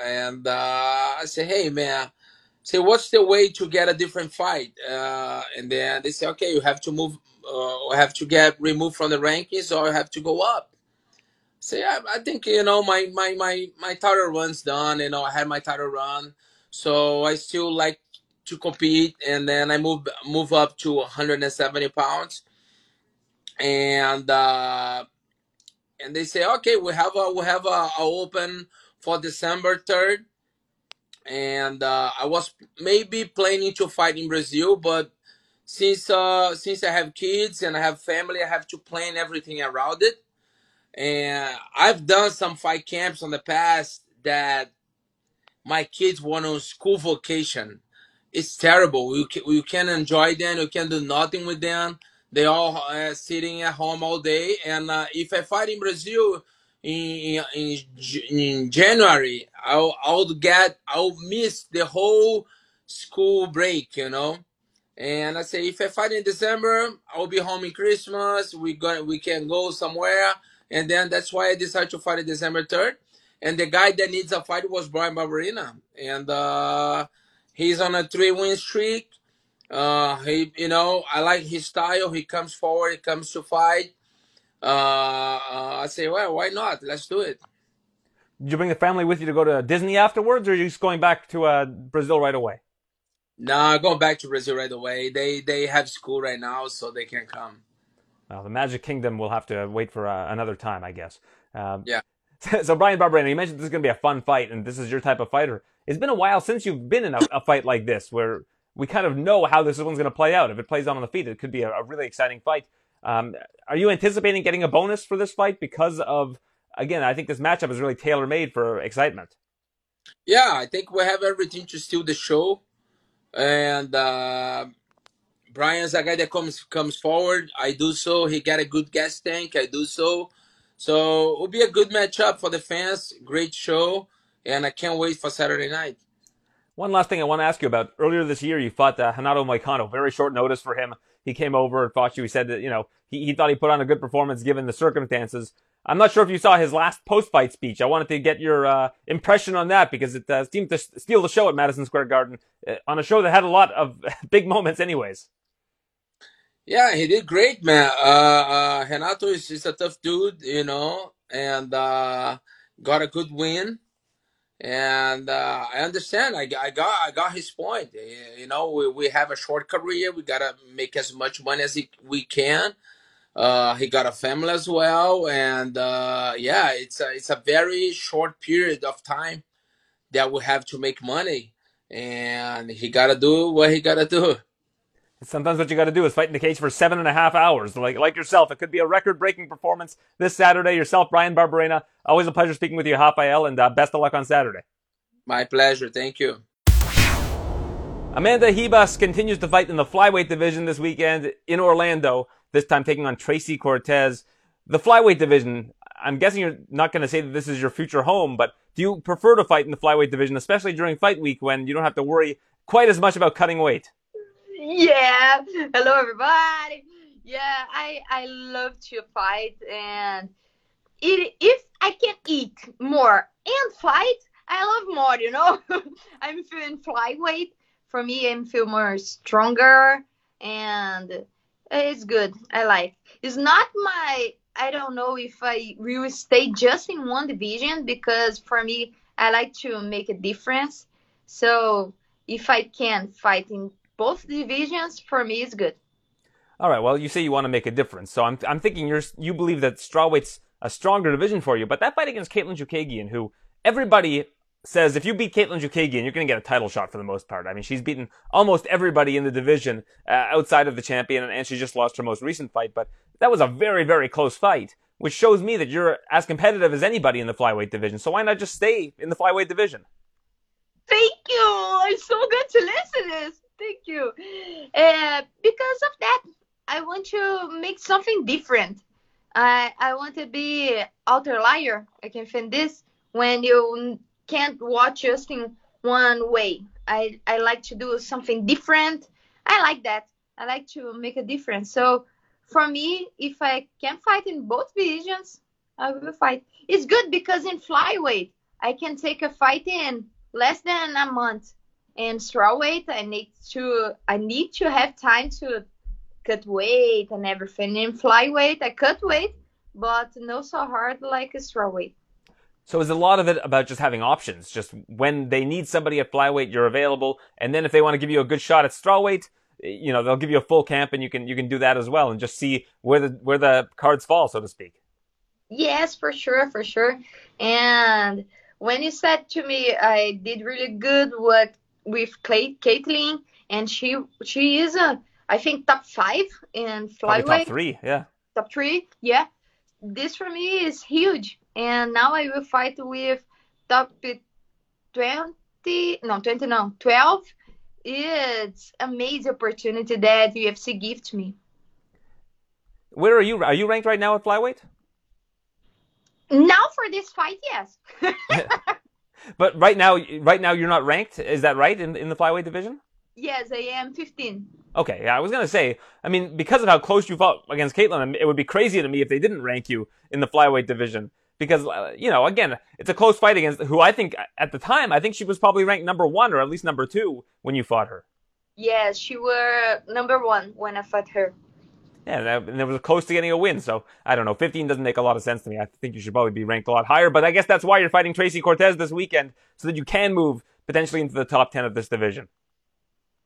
and uh, I said, hey man, say what's the way to get a different fight? Uh, and then they say, okay, you have to move, uh, or have to get removed from the rankings, or have to go up. Say, I, I think you know my my my my title run's done. You know, I had my title run, so I still like to compete, and then I move move up to 170 pounds, and uh, and they say, okay, we have a we have a, a open for December third, and uh, I was maybe planning to fight in Brazil, but since uh, since I have kids and I have family, I have to plan everything around it. And I've done some fight camps on the past that my kids went on school vacation. It's terrible. You can, you can enjoy them. You can do nothing with them. They all uh, sitting at home all day. And uh, if I fight in Brazil, in in, in January, I'll I'll get I'll miss the whole school break, you know. And I say if I fight in December, I'll be home in Christmas. We going we can go somewhere, and then that's why I decided to fight in December third. And the guy that needs a fight was Bryan Barberena, and uh, he's on a three win streak. Uh, he, you know, I like his style. He comes forward. He comes to fight uh, I say, well, why not? Let's do it. Did you bring the family with you to go to Disney afterwards, or are you just going back to uh, Brazil right away? Nah, going back to Brazil right away. They they have school right now, so they can come. Well, the Magic Kingdom will have to wait for uh, another time, I guess. Um, yeah. [LAUGHS] So, Bryan Barberena, you mentioned this is going to be a fun fight, and this is your type of fighter. It's been a while since you've been in a, a fight like this, where we kind of know how this one's going to play out. If it plays out on the feet, it could be a, a really exciting fight. Um, are you anticipating getting a bonus for this fight because of again? I think this matchup is really tailor made for excitement. Yeah, I think we have everything to steal the show, and uh, Bryan's a guy that comes comes forward. I do so. He got a good gas tank. I do so. So it'll be a good matchup for the fans. Great show, and I can't wait for Saturday night. One last thing I want to ask you about. Earlier this year, you fought uh, Renato Moicano. Very short notice for him. He came over and fought you. He said that, you know, he, he thought he put on a good performance given the circumstances. I'm not sure if you saw his last post-fight speech. I wanted to get your uh, impression on that because it uh, seemed to steal the show at Madison Square Garden uh, on a show that had a lot of [LAUGHS] big moments anyways. Yeah, he did great, man. Uh, uh, Renato is, a tough dude, you know, and uh, got a good win and uh, I understand. I, I got I got his point. You know, we, we have a short career. We gotta make as much money as we can. Uh, he got a family as well, and uh, yeah, it's a it's a very short period of time that we have to make money, and he gotta do what he gotta do. Sometimes what you got to do is fight in the cage for seven and a half hours. Like like yourself, it could be a record-breaking performance this Saturday. Yourself, Bryan Barberena. Always a pleasure speaking with you, Rafael, and uh, best of luck on Saturday. My pleasure. Thank you. Amanda Ribas continues to fight in the flyweight division this weekend in Orlando. This time taking on Tracy Cortez. The flyweight division. I'm guessing you're not going to say that this is your future home, but do you prefer to fight in the flyweight division, especially during fight week when you don't have to worry quite as much about cutting weight? Yeah. Hello, everybody. Yeah, I I love to fight, and it, if I can eat more and fight, I love more. You know, [LAUGHS] I'm feeling flyweight. For me, I'm feel more stronger, and it's good. I like. It's not my. I don't know if I will stay just in one division because for me, I like to make a difference. So if I can fight in both divisions, for me, it's good. All right. Well, you say you want to make a difference, so I'm I'm thinking you're you believe that strawweight's a stronger division for you, but that fight against Katlyn Chookagian, who everybody says if you beat Katlyn Chookagian, you're going to get a title shot for the most part. I mean, she's beaten almost everybody in the division uh, outside of the champion, and she just lost her most recent fight. But that was a very, very close fight, which shows me that you're as competitive as anybody in the flyweight division. So why not just stay in the flyweight division? Thank you. It's so good to listen to this. Thank you. Uh, because of that, I want to make something different. I I want to be outlier. I can find this when you can't watch just in one way. I I like to do something different. I like that. I like to make a difference. So for me, if I can fight in both divisions, I will fight. It's good because in flyweight, I can take a fight in less than a month. In strawweight, I need to I need to have time to cut weight and everything. In flyweight, I cut weight, but not so hard like a strawweight. So is a lot of it about just having options? Just when they need somebody at flyweight, you're available, and then if they want to give you a good shot at strawweight, eh, you know they'll give you a full camp, and you can you can do that as well, and just see where the where the cards fall, so to speak. Yes, for sure, for sure. And when you said to me, I did really good with with Clay, Katlyn, and she she is a I think top five in flyweight. Probably top three, yeah. Top three, yeah. This for me is huge, and now I will fight with top twenty, no twenty, no twelve. It's a major opportunity that UFC gives me. Where are you? Are you ranked right now at flyweight? Now for this fight, yes. [LAUGHS] [LAUGHS] but right now, right now you're not ranked. Is that right in in the flyweight division? Yes, I am 15. Okay, yeah, I was gonna say. I mean, because of how close you fought against Katlyn, it would be crazy to me if they didn't rank you in the flyweight division. Because uh, you know, again, it's a close fight against who I think at the time I think she was probably ranked number one or at least number two when you fought her. Yes, she were number one when I fought her. Yeah, and it was close to getting a win. So I don't know. 15 doesn't make a lot of sense to me. I think you should probably be ranked a lot higher. But I guess that's why you're fighting Tracy Cortez this weekend, so that you can move potentially into the top 10 of this division.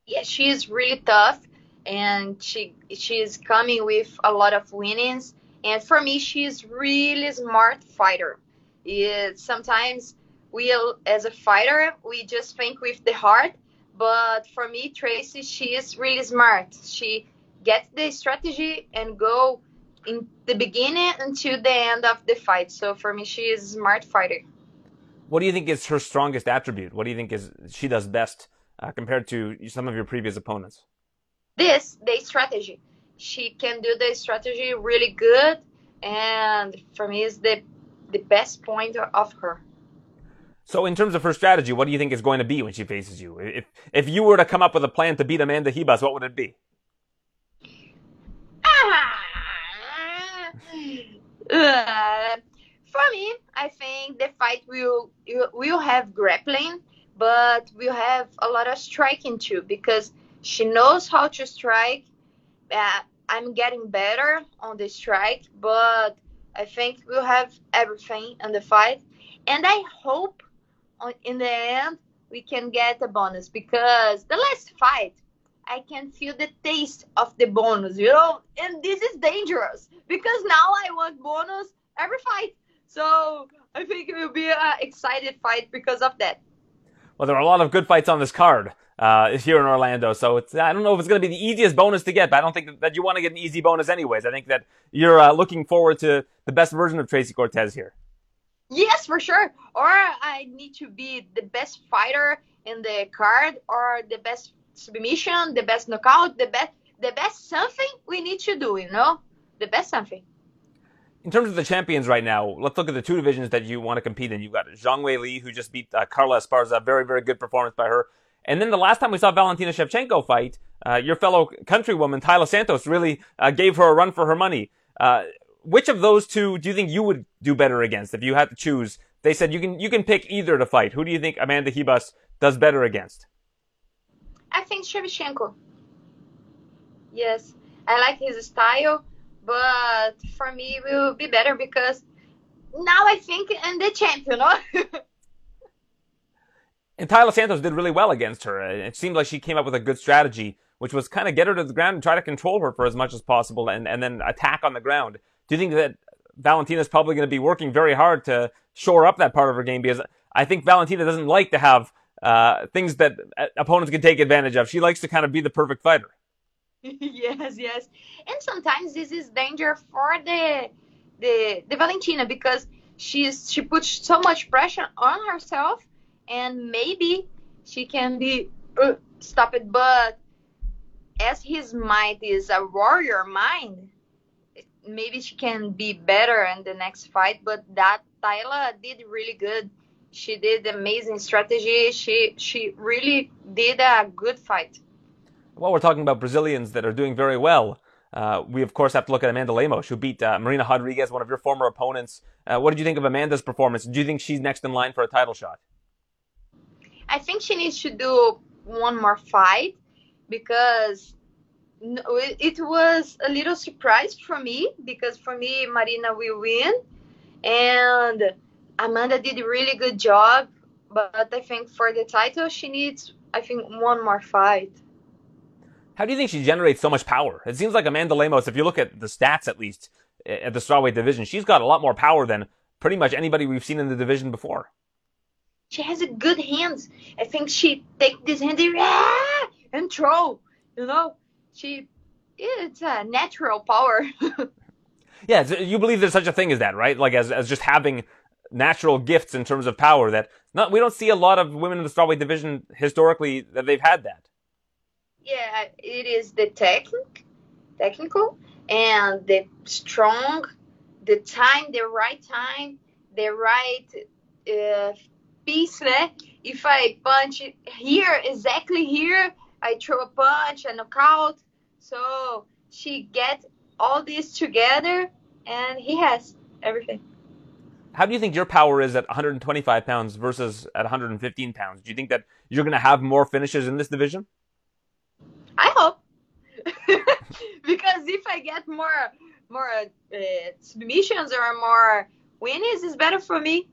Yeah, she is really tough, and she she is coming with a lot of winnings. And for me, she's really smart fighter. It, sometimes we, as a fighter, we just think with the heart. But for me, Tracy, she is really smart. She get the strategy and go in the beginning until the end of the fight. So for me, she is a smart fighter. What do you think is her strongest attribute? What do you think is she does best uh, compared to some of your previous opponents? This the strategy. She can do the strategy really good, and for me, is the the best point of her. So, in terms of her strategy, what do you think is going to be when she faces you? If if you were to come up with a plan to beat Amanda Ribas, what would it be? [LAUGHS] Uh, for me, I think the fight will will have grappling, but we'll have a lot of striking too because she knows how to strike. Uh, I'm getting better on the strike, but I think we'll have everything in the fight, and I hope on, in the end we can get a bonus because the last fight I can feel the taste of the bonus, you know? And this is dangerous because now I want bonus every fight. So I think it will be an excited fight because of that. Well, there are a lot of good fights on this card uh, here in Orlando, so it's I don't know if it's going to be the easiest bonus to get, but I don't think that you want to get an easy bonus anyways. I think that you're uh, looking forward to the best version of Tracy Cortez here. Yes, for sure. Or I need to be the best fighter in the card, or the best submission, the best knockout, the best the best something we need to do, you know? The best something. In terms of the champions right now, let's look at the two divisions that you want to compete in. You've got Zhang Weili, who just beat uh, Carla Esparza, very, very good performance by her. And then the last time we saw Valentina Shevchenko fight, uh, your fellow countrywoman Taila Santos really uh, gave her a run for her money. Uh, which of those two do you think you would do better against if you had to choose? They said you can you can pick either to fight. Who do you think Amanda Ribas does better against? I think Shevchenko. Yes, I like his style, but for me, it will be better because now I think I'm the champion. [LAUGHS] and Taila Santos did really well against her. It seemed like she came up with a good strategy, which was kind of get her to the ground and try to control her for as much as possible and, and then attack on the ground. Do you think that Valentina is probably going to be working very hard to shore up that part of her game? Because I think Valentina doesn't like to have uh, things that opponents can take advantage of. She likes to kind of be the perfect fighter. [LAUGHS] yes, yes. And sometimes this is danger for the the the Valentina because she's she puts so much pressure on herself and maybe she can be uh, stop it but as his mind is a warrior mind maybe she can be better in the next fight but that Taila did really good she did amazing strategy she she really did a good fight well, we're talking about Brazilians that are doing very well. Uh, we, of course, have to look at Amanda Lemos, who beat uh, Marina Rodriguez, one of your former opponents. Uh, what did you think of Amanda's performance? Do you think she's next in line for a title shot? I think she needs to do one more fight because it was a little surprise for me because for me Marina will win and Amanda did a really good job but I think for the title she needs I think one more fight. How do you think she generates so much power? It seems like Amanda Lemos, if you look at the stats at least eh, at the strawweight division, she's got a lot more power than pretty much anybody we've seen in the division before. She has a good hands. I think she take this hand and throw. You know, she it's a natural power. [LAUGHS] yeah, you believe there's such a thing as that, right? Like as as just having natural gifts in terms of power that not we don't see a lot of women in the strawweight division historically that they've had that. Yeah, it is the technique, technical, and the strong, the time, the right time, the right uh, piece. Né? If I punch here, exactly here, I throw a punch, a knockout. So she gets all this together, and he has everything. How do you think your power is at 125 pounds versus at 115 pounds? Do you think that you're going to have more finishes in this division? I hope. [LAUGHS] because if I get more more uh, submissions or more wins, it's better for me.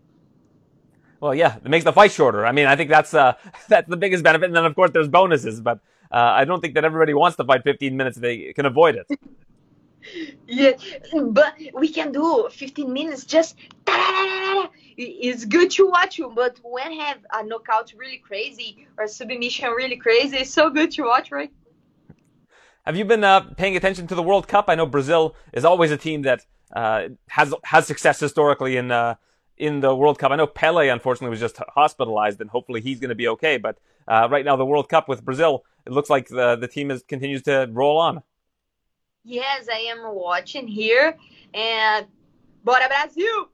Well, yeah, it makes the fight shorter. I mean, I think that's uh, [LAUGHS] that's the biggest benefit. And then, of course, there's bonuses. But uh, I don't think that everybody wants to fight 15 minutes if they can avoid it. [LAUGHS] yeah, but we can do 15 minutes. Just it's good to watch you. But when have a knockout really crazy or submission really crazy, it's so good to watch, right? Have you been uh, paying attention to the World Cup? I know Brazil is always a team that uh, has has success historically in uh, in the World Cup. I know Pele, unfortunately, was just hospitalized, and hopefully he's going to be okay. But uh, right now, the World Cup with Brazil, it looks like the the team is continues to roll on. Yes, I am watching here, and bora Brasil!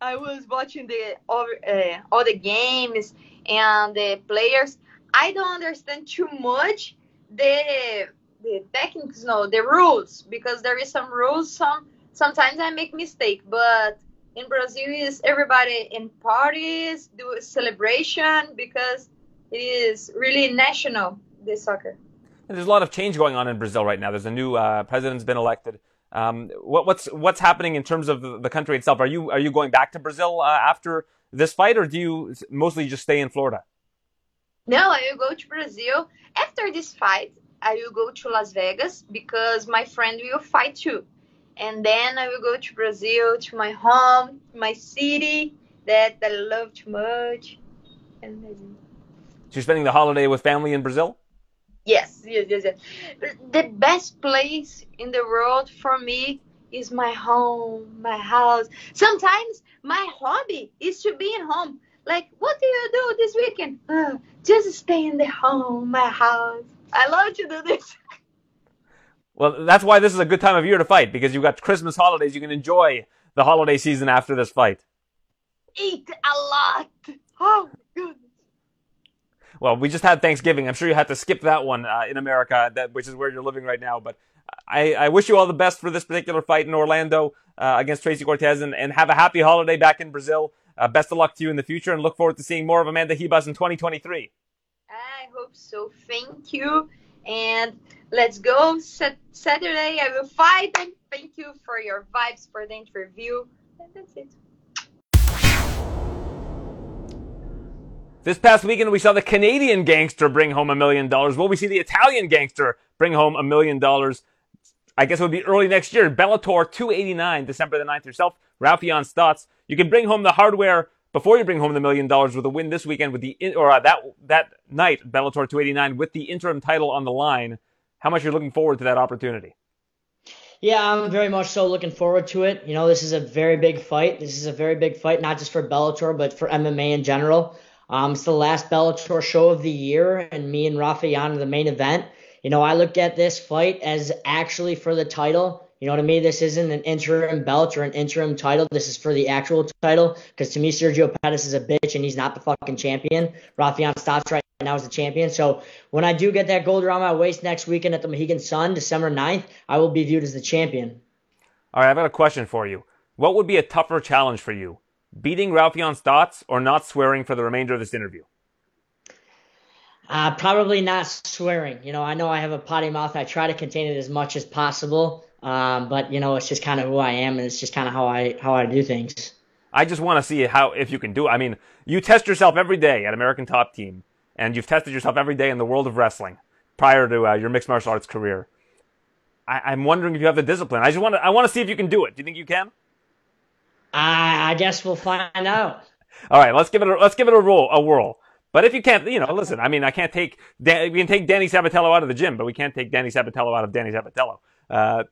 I was watching the all, uh, all the games and the players. I don't understand too much the the techniques no the rules because there is some rules some sometimes i make mistake but in brazil is everybody in parties do a celebration because it is really national the soccer. And there's a lot of change going on in brazil right now. There's a new uh, president's been elected. Um, what, what's what's happening in terms of the country itself? Are you are you going back to brazil uh, after this fight or do you mostly just stay in florida? No i will go to brazil. After this fight I will go to Las Vegas because my friend will fight too. And then I will go to Brazil, to my home, my city that I love too much. And so you're spending the holiday with family in Brazil? Yes, yes, yes, yes. The best place in the world for me is my home, my house. Sometimes my hobby is to be in home. Like, what do you do this weekend? Uh, just stay in the home, my house. I love to do this. [LAUGHS] Well, that's why this is a good time of year to fight because you've got Christmas holidays. You can enjoy the holiday season after this fight. Eat a lot. Oh, goodness. well, we just had Thanksgiving. I'm sure you had to skip that one uh, in America, that, which is where you're living right now. But I, I wish you all the best for this particular fight in Orlando uh, against Tracy Cortez and, and have a happy holiday back in Brazil. Uh, best of luck to you in the future and look forward to seeing more of Amanda Ribas in 2023. I hope so. Thank you. And let's go. Saturday, I will fight. And thank you for your vibes for the interview. And that's it. This past weekend, we saw the Canadian gangster bring home a million dollars. Will we see the Italian gangster bring home a million dollars? I guess it would be early next year. Bellator 289, December the 9th yourself. Raufeon Stots. You can bring home the hardware before you bring home the million dollars with a win this weekend with the, or uh, that, that night, Bellator 289 with the interim title on the line. How much you're looking forward to that opportunity? Yeah, I'm very much so looking forward to it. You know, this is a very big fight. This is a very big fight, not just for Bellator, but for MMA in general. Um, it's the last Bellator show of the year, and me and Raufeon are the main event. You know, I look at this fight as actually for the title. You know, to me, this isn't an interim belt or an interim title. This is for the actual title. Because to me, Sergio Pettis is a bitch and he's not the fucking champion. Raufeon Stots right now is the champion. So when I do get that gold around my waist next weekend at the Mohegan Sun, December 9th, I will be viewed as the champion. All right, I've got a question for you. What would be a tougher challenge for you? Beating Raufeon Stots or not swearing for the remainder of this interview? Uh, probably not swearing. You know, I know I have a potty mouth. I try to contain it as much as possible. Um, but you know, it's just kind of who I am, and it's just kind of how I how I do things. I just want to see how if you can do. it. I mean, you test yourself every day at American Top Team, and you've tested yourself every day in the world of wrestling prior to uh, your mixed martial arts career. I, am wondering if you have the discipline. I just want to. I want to see if you can do it. Do you think you can? I, I guess we'll find out. [LAUGHS] All right, let's give it a, let's give it a roll a whirl. But if you can't, you know, listen. I mean, I can't take we can take Danny Sabatello out of the gym, but we can't take Danny Sabatello out of Danny Sabatello. Uh,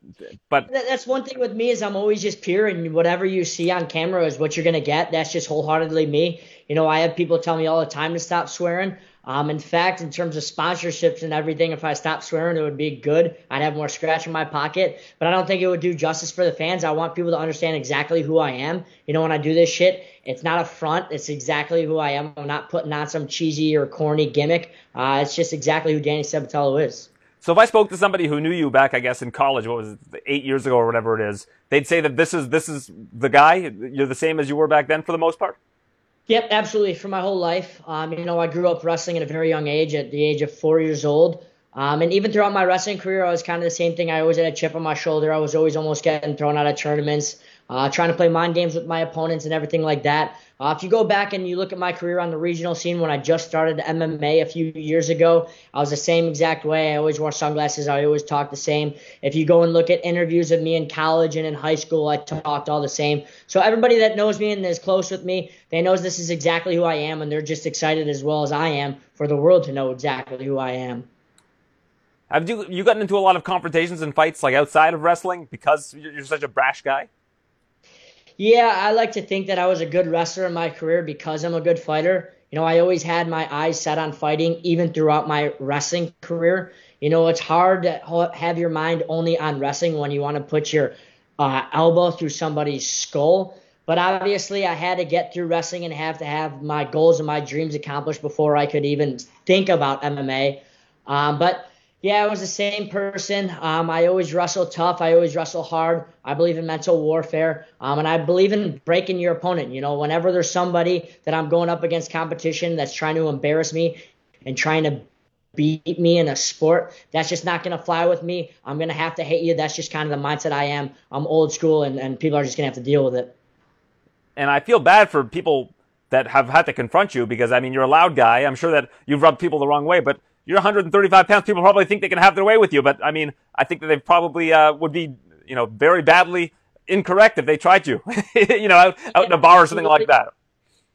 but that's one thing with me is I'm always just pure, and whatever you see on camera is what you're gonna get. That's just wholeheartedly me. You know, I have people tell me all the time to stop swearing. Um, in fact, in terms of sponsorships and everything, if I stopped swearing, it would be good. I'd have more scratch in my pocket, but I don't think it would do justice for the fans. I want people to understand exactly who I am. You know, when I do this shit, it's not a front. It's exactly who I am. I'm not putting on some cheesy or corny gimmick. Uh, it's just exactly who Danny Sabatello is. So if I spoke to somebody who knew you back, I guess in college, what was it, eight years ago or whatever it is, they'd say that this is this is the guy. You're the same as you were back then for the most part. Yep, absolutely. For my whole life, um, you know, I grew up wrestling at a very young age, at the age of four years old. Um, and even throughout my wrestling career, I was kind of the same thing. I always had a chip on my shoulder. I was always almost getting thrown out of tournaments, uh, trying to play mind games with my opponents and everything like that. Uh, if you go back and you look at my career on the regional scene when I just started MMA a few years ago, I was the same exact way. I always wore sunglasses. I always talked the same. If you go and look at interviews of me in college and in high school, I talked all the same. So everybody that knows me and is close with me, they knows this is exactly who I am, and they're just excited as well as I am for the world to know exactly who I am. Have you you gotten into a lot of confrontations and fights like outside of wrestling because you're such a brash guy? Yeah, I like to think that I was a good wrestler in my career because I'm a good fighter. You know, I always had my eyes set on fighting even throughout my wrestling career. You know, it's hard to have your mind only on wrestling when you want to put your uh, elbow through somebody's skull. But obviously, I had to get through wrestling and have to have my goals and my dreams accomplished before I could even think about MMA. Um, but yeah, I was the same person. Um, I always wrestle tough. I always wrestle hard. I believe in mental warfare. Um, and I believe in breaking your opponent. You know, whenever there's somebody that I'm going up against competition that's trying to embarrass me and trying to beat me in a sport, that's just not going to fly with me. I'm going to have to hate you. That's just kind of the mindset I am. I'm old school, and, and people are just going to have to deal with it. And I feel bad for people that have had to confront you because, I mean, you're a loud guy. I'm sure that you've rubbed people the wrong way, but you're 135 pounds. People probably think they can have their way with you, but I mean, I think that they probably uh, would be, you know, very badly incorrect if they tried to, [LAUGHS] you know, out, out in a bar or something like that.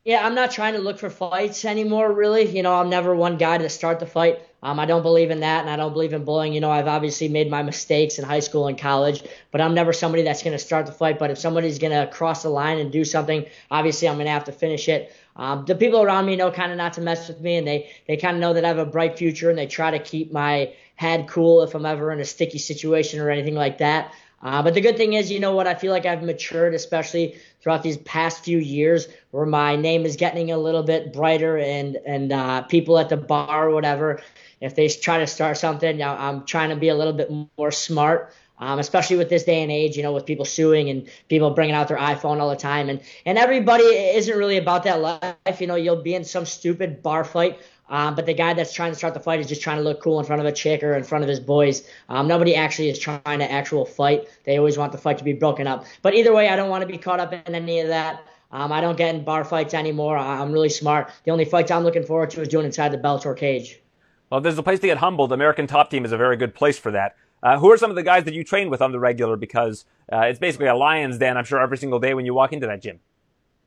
Yeah, I'm not trying to look for fights anymore, really. You know, I'm never one guy to start the fight. Um, I don't believe in that, and I don't believe in bullying. You know, I've obviously made my mistakes in high school and college, but I'm never somebody that's going to start the fight. But if somebody's going to cross the line and do something, obviously I'm going to have to finish it. Um, the people around me know kind of not to mess with me, and they they kind of know that I have a bright future, and they try to keep my head cool if I'm ever in a sticky situation or anything like that. Uh, but the good thing is, you know what? I feel like I've matured, especially throughout these past few years, where my name is getting a little bit brighter, and and uh, people at the bar or whatever, if they try to start something, I'm trying to be a little bit more smart. Um, especially with this day and age, you know, with people suing and people bringing out their iPhone all the time, and and everybody isn't really about that life. You know, you'll be in some stupid bar fight um, but the guy that's trying to start the fight is just trying to look cool in front of a chick or in front of his boys. Um, nobody actually is trying to actual fight. They always want the fight to be broken up. But either way, I don't want to be caught up in any of that. Um, I don't get in bar fights anymore. I'm really smart. The only fights I'm looking forward to is doing inside the Bellator cage. Well, there's a place to get humbled. American Top Team is a very good place for that. Uh, who are some of the guys that you train with on the regular? Because uh, it's basically a lion's den, I'm sure, every single day when you walk into that gym.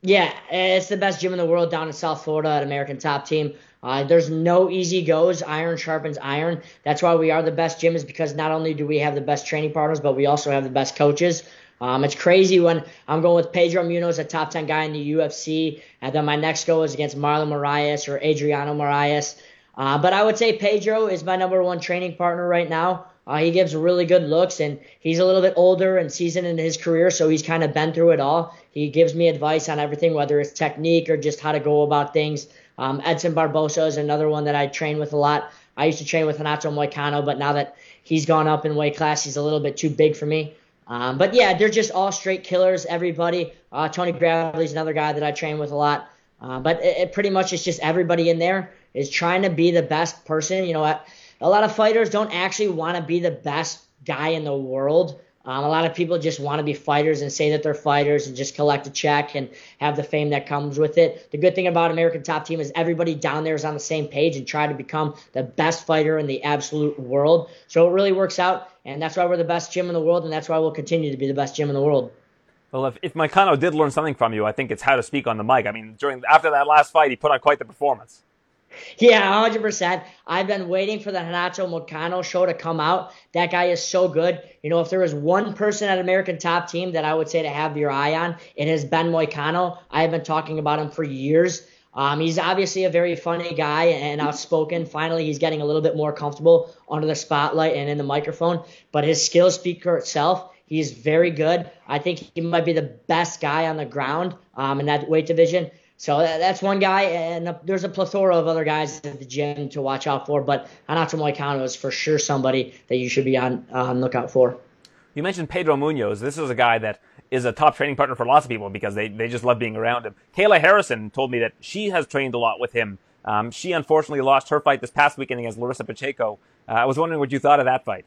Yeah, it's the best gym in the world down in South Florida at American Top Team. Uh, there's no easy goes. Iron sharpens iron. That's why we are the best gym, is because not only do we have the best training partners, but we also have the best coaches. Um, it's crazy when I'm going with Pedro Munhoz, a top 10 guy in the UFC, and then my next go is against Marlon Moraes or Adriano Moraes. Uh, but I would say Pedro is my number one training partner right now. Uh, he gives really good looks, and he's a little bit older and seasoned in his career, so he's kind of been through it all. He gives me advice on everything, whether it's technique or just how to go about things. Um, Edson Barboza is another one that I train with a lot. I used to train with Renato Moicano, but now that he's gone up in weight class, he's a little bit too big for me. Um, but yeah, they're just all straight killers, everybody. Uh, Tony Bradley's another guy that I train with a lot. Uh, but it, it pretty much is just everybody in there is trying to be the best person. You know what? A lot of fighters don't actually want to be the best guy in the world. Um, a lot of people just want to be fighters and say that they're fighters and just collect a check and have the fame that comes with it. The good thing about American Top Team is everybody down there is on the same page and try to become the best fighter in the absolute world. So it really works out, and that's why we're the best gym in the world, and that's why we'll continue to be the best gym in the world. Well, if, if Moicano did learn something from you, I think it's how to speak on the mic. I mean, during after that last fight, he put on quite the performance. Yeah, 100%. I've been waiting for the Renato Moicano show to come out. That guy is so good. You know, if there was one person at American Top Team that I would say to have your eye on, it has been Moicano. I have been talking about him for years. Um, he's obviously a very funny guy and outspoken. Finally, he's getting a little bit more comfortable under the spotlight and in the microphone. But his skills speak for itself. He's very good. I think he might be the best guy on the ground um, in that weight division. So that's one guy, and there's a plethora of other guys at the gym to watch out for. But Renato Moicano is for sure somebody that you should be on on lookout for. You mentioned Pedro Munhoz. This is a guy that is a top training partner for lots of people because they, they just love being around him. Kayla Harrison told me that she has trained a lot with him. Um, she unfortunately lost her fight this past weekend against Larissa Pacheco. Uh, I was wondering what you thought of that fight.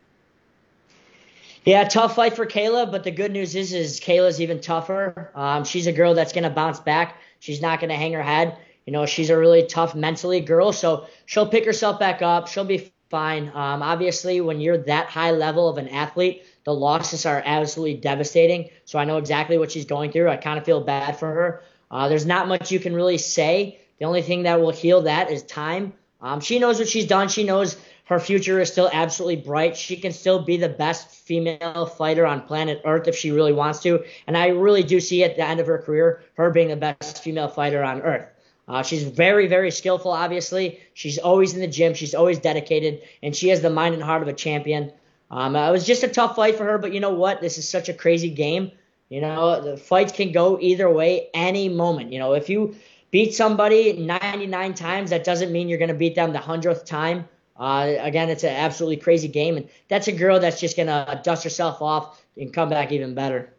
Yeah, tough fight for Kayla, but the good news is, is Kayla's even tougher. Um, she's a girl that's going to bounce back. She's not going to hang her head. You know, she's a really tough mentally girl, so she'll pick herself back up. She'll be fine. Um, obviously, when you're that high level of an athlete, the losses are absolutely devastating. So I know exactly what she's going through. I kind of feel bad for her. Uh, there's not much you can really say. The only thing that will heal that is time. Um, she knows what she's done. She knows her future is still absolutely bright. She can still be the best female fighter on planet Earth if she really wants to. And I really do see at the end of her career her being the best female fighter on Earth. Uh, she's very, very skillful, obviously. She's always in the gym. She's always dedicated. And she has the mind and heart of a champion. Um, it was just a tough fight for her, but you know what? This is such a crazy game. You know, the fights can go either way any moment. You know, if you beat somebody 99 times, that doesn't mean you're going to beat them the 100th time. Uh, again, it's an absolutely crazy game, and that's a girl that's just gonna dust herself off and come back even better.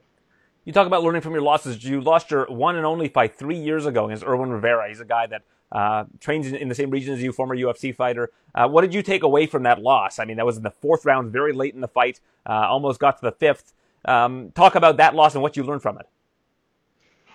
You talk about learning from your losses. You lost your one and only fight three years ago against Irwin Rivera. He's a guy that uh, trains in, the same region as you, former UFC fighter. Uh, what did you take away from that loss? I mean, that was in the fourth round, very late in the fight, uh, almost got to the fifth. Um, talk about that loss and what you learned from it.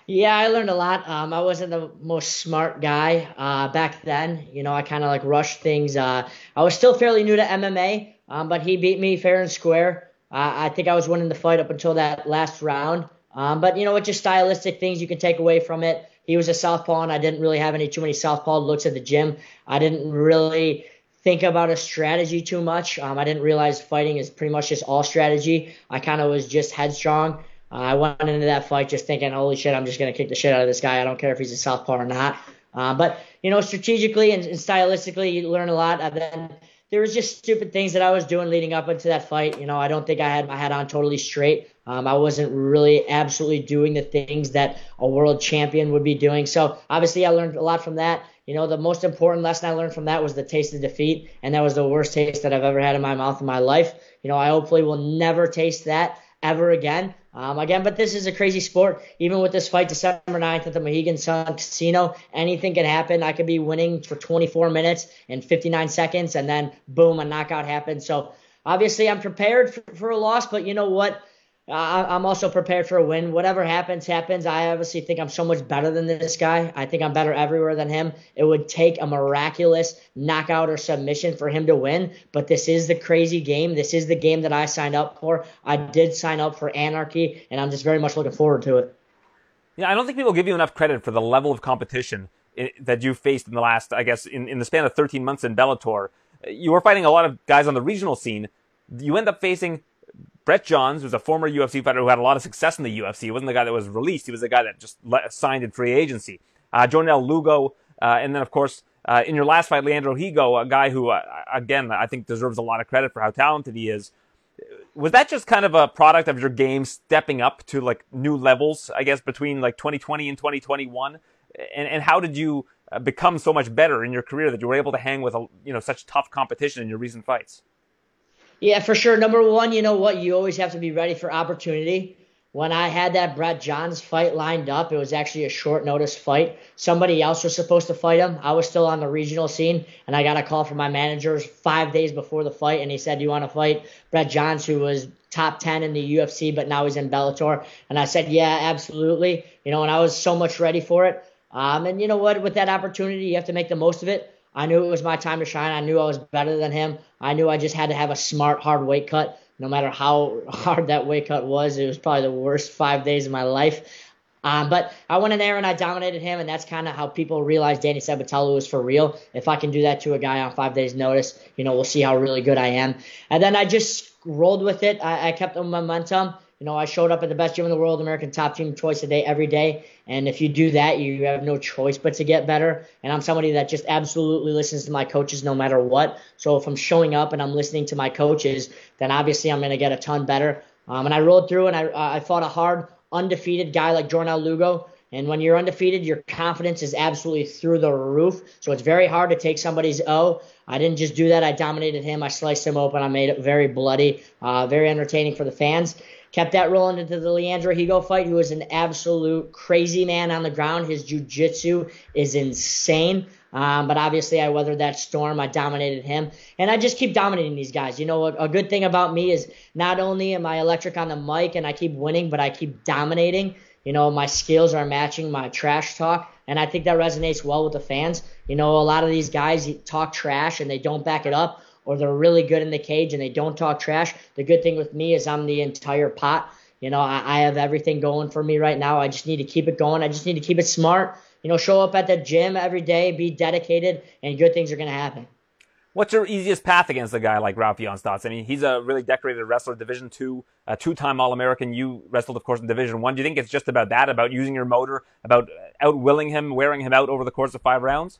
Yeah, I learned a lot. Um, I wasn't the most smart guy uh, back then. You know, I kind of like rushed things. Uh, I was still fairly new to MMA, um, but he beat me fair and square. Uh, I think I was winning the fight up until that last round. Um, but you know, it's just stylistic things you can take away from it. He was a southpaw, and I didn't really have any too many southpaw looks at the gym. I didn't really think about a strategy too much. Um, I didn't realize fighting is pretty much just all strategy. I kind of was just headstrong. Uh, I went into that fight just thinking, holy shit, I'm just going to kick the shit out of this guy. I don't care if he's a southpaw or not. Uh, but, you know, strategically and, and, stylistically, you learn a lot. And then there was just stupid things that I was doing leading up into that fight. You know, I don't think I had my head on totally straight. Um, I wasn't really absolutely doing the things that a world champion would be doing. So obviously, I learned a lot from that. You know, the most important lesson I learned from that was the taste of defeat, and that was the worst taste that I've ever had in my mouth in my life. You know, I hopefully will never taste that ever again. Um, again, but this is a crazy sport. Even with this fight December 9th at the Mohegan Sun Casino, anything can happen. I could be winning for 24 minutes and 59 seconds, and then boom, a knockout happens. So obviously, I'm prepared for, for a loss, but you know what? I'm also prepared for a win. Whatever happens, happens. I obviously think I'm so much better than this guy. I think I'm better everywhere than him. It would take a miraculous knockout or submission for him to win, but this is the crazy game. This is the game that I signed up for. I did sign up for anarchy, and I'm just very much looking forward to it. Yeah, I don't think people give you enough credit for the level of competition eh, that you faced in the last, I guess, in, in the span of 13 months in Bellator. You were fighting a lot of guys on the regional scene. You end up facing Brett Johns was a former UFC fighter who had a lot of success in the UFC. He wasn't the guy that was released. He was the guy that just signed in free agency. Uh, Jornel Lugo, uh, and then of course uh, in your last fight, Leandro Higo, a guy who uh, again I think deserves a lot of credit for how talented he is. Was that just kind of a product of your game stepping up to like new levels? I guess between like 2020 and 2021, and and how did you uh, become so much better in your career that you were able to hang with a, you know such tough competition in your recent fights? Yeah, for sure. Number one, you know what? You always have to be ready for opportunity. When I had that Brett Johns fight lined up, it was actually a short notice fight. Somebody else was supposed to fight him. I was still on the regional scene, and I got a call from my managers five days before the fight, and he said, "Do you want to fight Brett Johns, who was top 10 in the UFC, but now he's in Bellator?" And I said, "Yeah, absolutely." You know, and I was so much ready for it. Um, and you know what? With that opportunity, you have to make the most of it. I knew it was my time to shine. I knew I was better than him. I knew I just had to have a smart, hard weight cut. No matter how [LAUGHS] hard that weight cut was, it was probably the worst five days of my life. Um, but I went in there and I dominated him, and that's kind of how people realized Danny Sabatello was for real. If I can do that to a guy on five days' notice, you know, we'll see how really good I am. And then I just rolled with it. I, I kept the momentum. You know, I showed up at the best gym in the world, American Top Team twice a day, every day. And if you do that, you have no choice but to get better. And I'm somebody that just absolutely listens to my coaches no matter what. So if I'm showing up and I'm listening to my coaches, then obviously I'm going to get a ton better. Um, and I rolled through and I, I fought a hard, undefeated guy like Jornel Lugo. And when you're undefeated, your confidence is absolutely through the roof. So it's very hard to take somebody's O. I didn't just do that. I dominated him. I sliced him open. I made it very bloody, uh, very entertaining for the fans. Kept that rolling into the Leandro Higo fight, who is an absolute crazy man on the ground. His jiu-jitsu is insane. Um, but obviously, I weathered that storm. I dominated him, and I just keep dominating these guys. You know, a, a, good thing about me is not only am I electric on the mic and I keep winning, but I keep dominating. You know, my skills are matching my trash talk, and I think that resonates well with the fans. You know, a lot of these guys talk trash and they don't back it up or they're really good in the cage and they don't talk trash. The good thing with me is I'm the entire pot. You know, I, I have everything going for me right now. I just need to keep it going. I just need to keep it smart. You know, show up at the gym every day, be dedicated, and good things are going to happen. What's your easiest path against a guy like Raufeon Stots? I mean, he's a really decorated wrestler, Division Two, a two-time All-American. You wrestled, of course, in Division One. Do you think it's just about that, about using your motor, about outwilling him, wearing him out over the course of five rounds?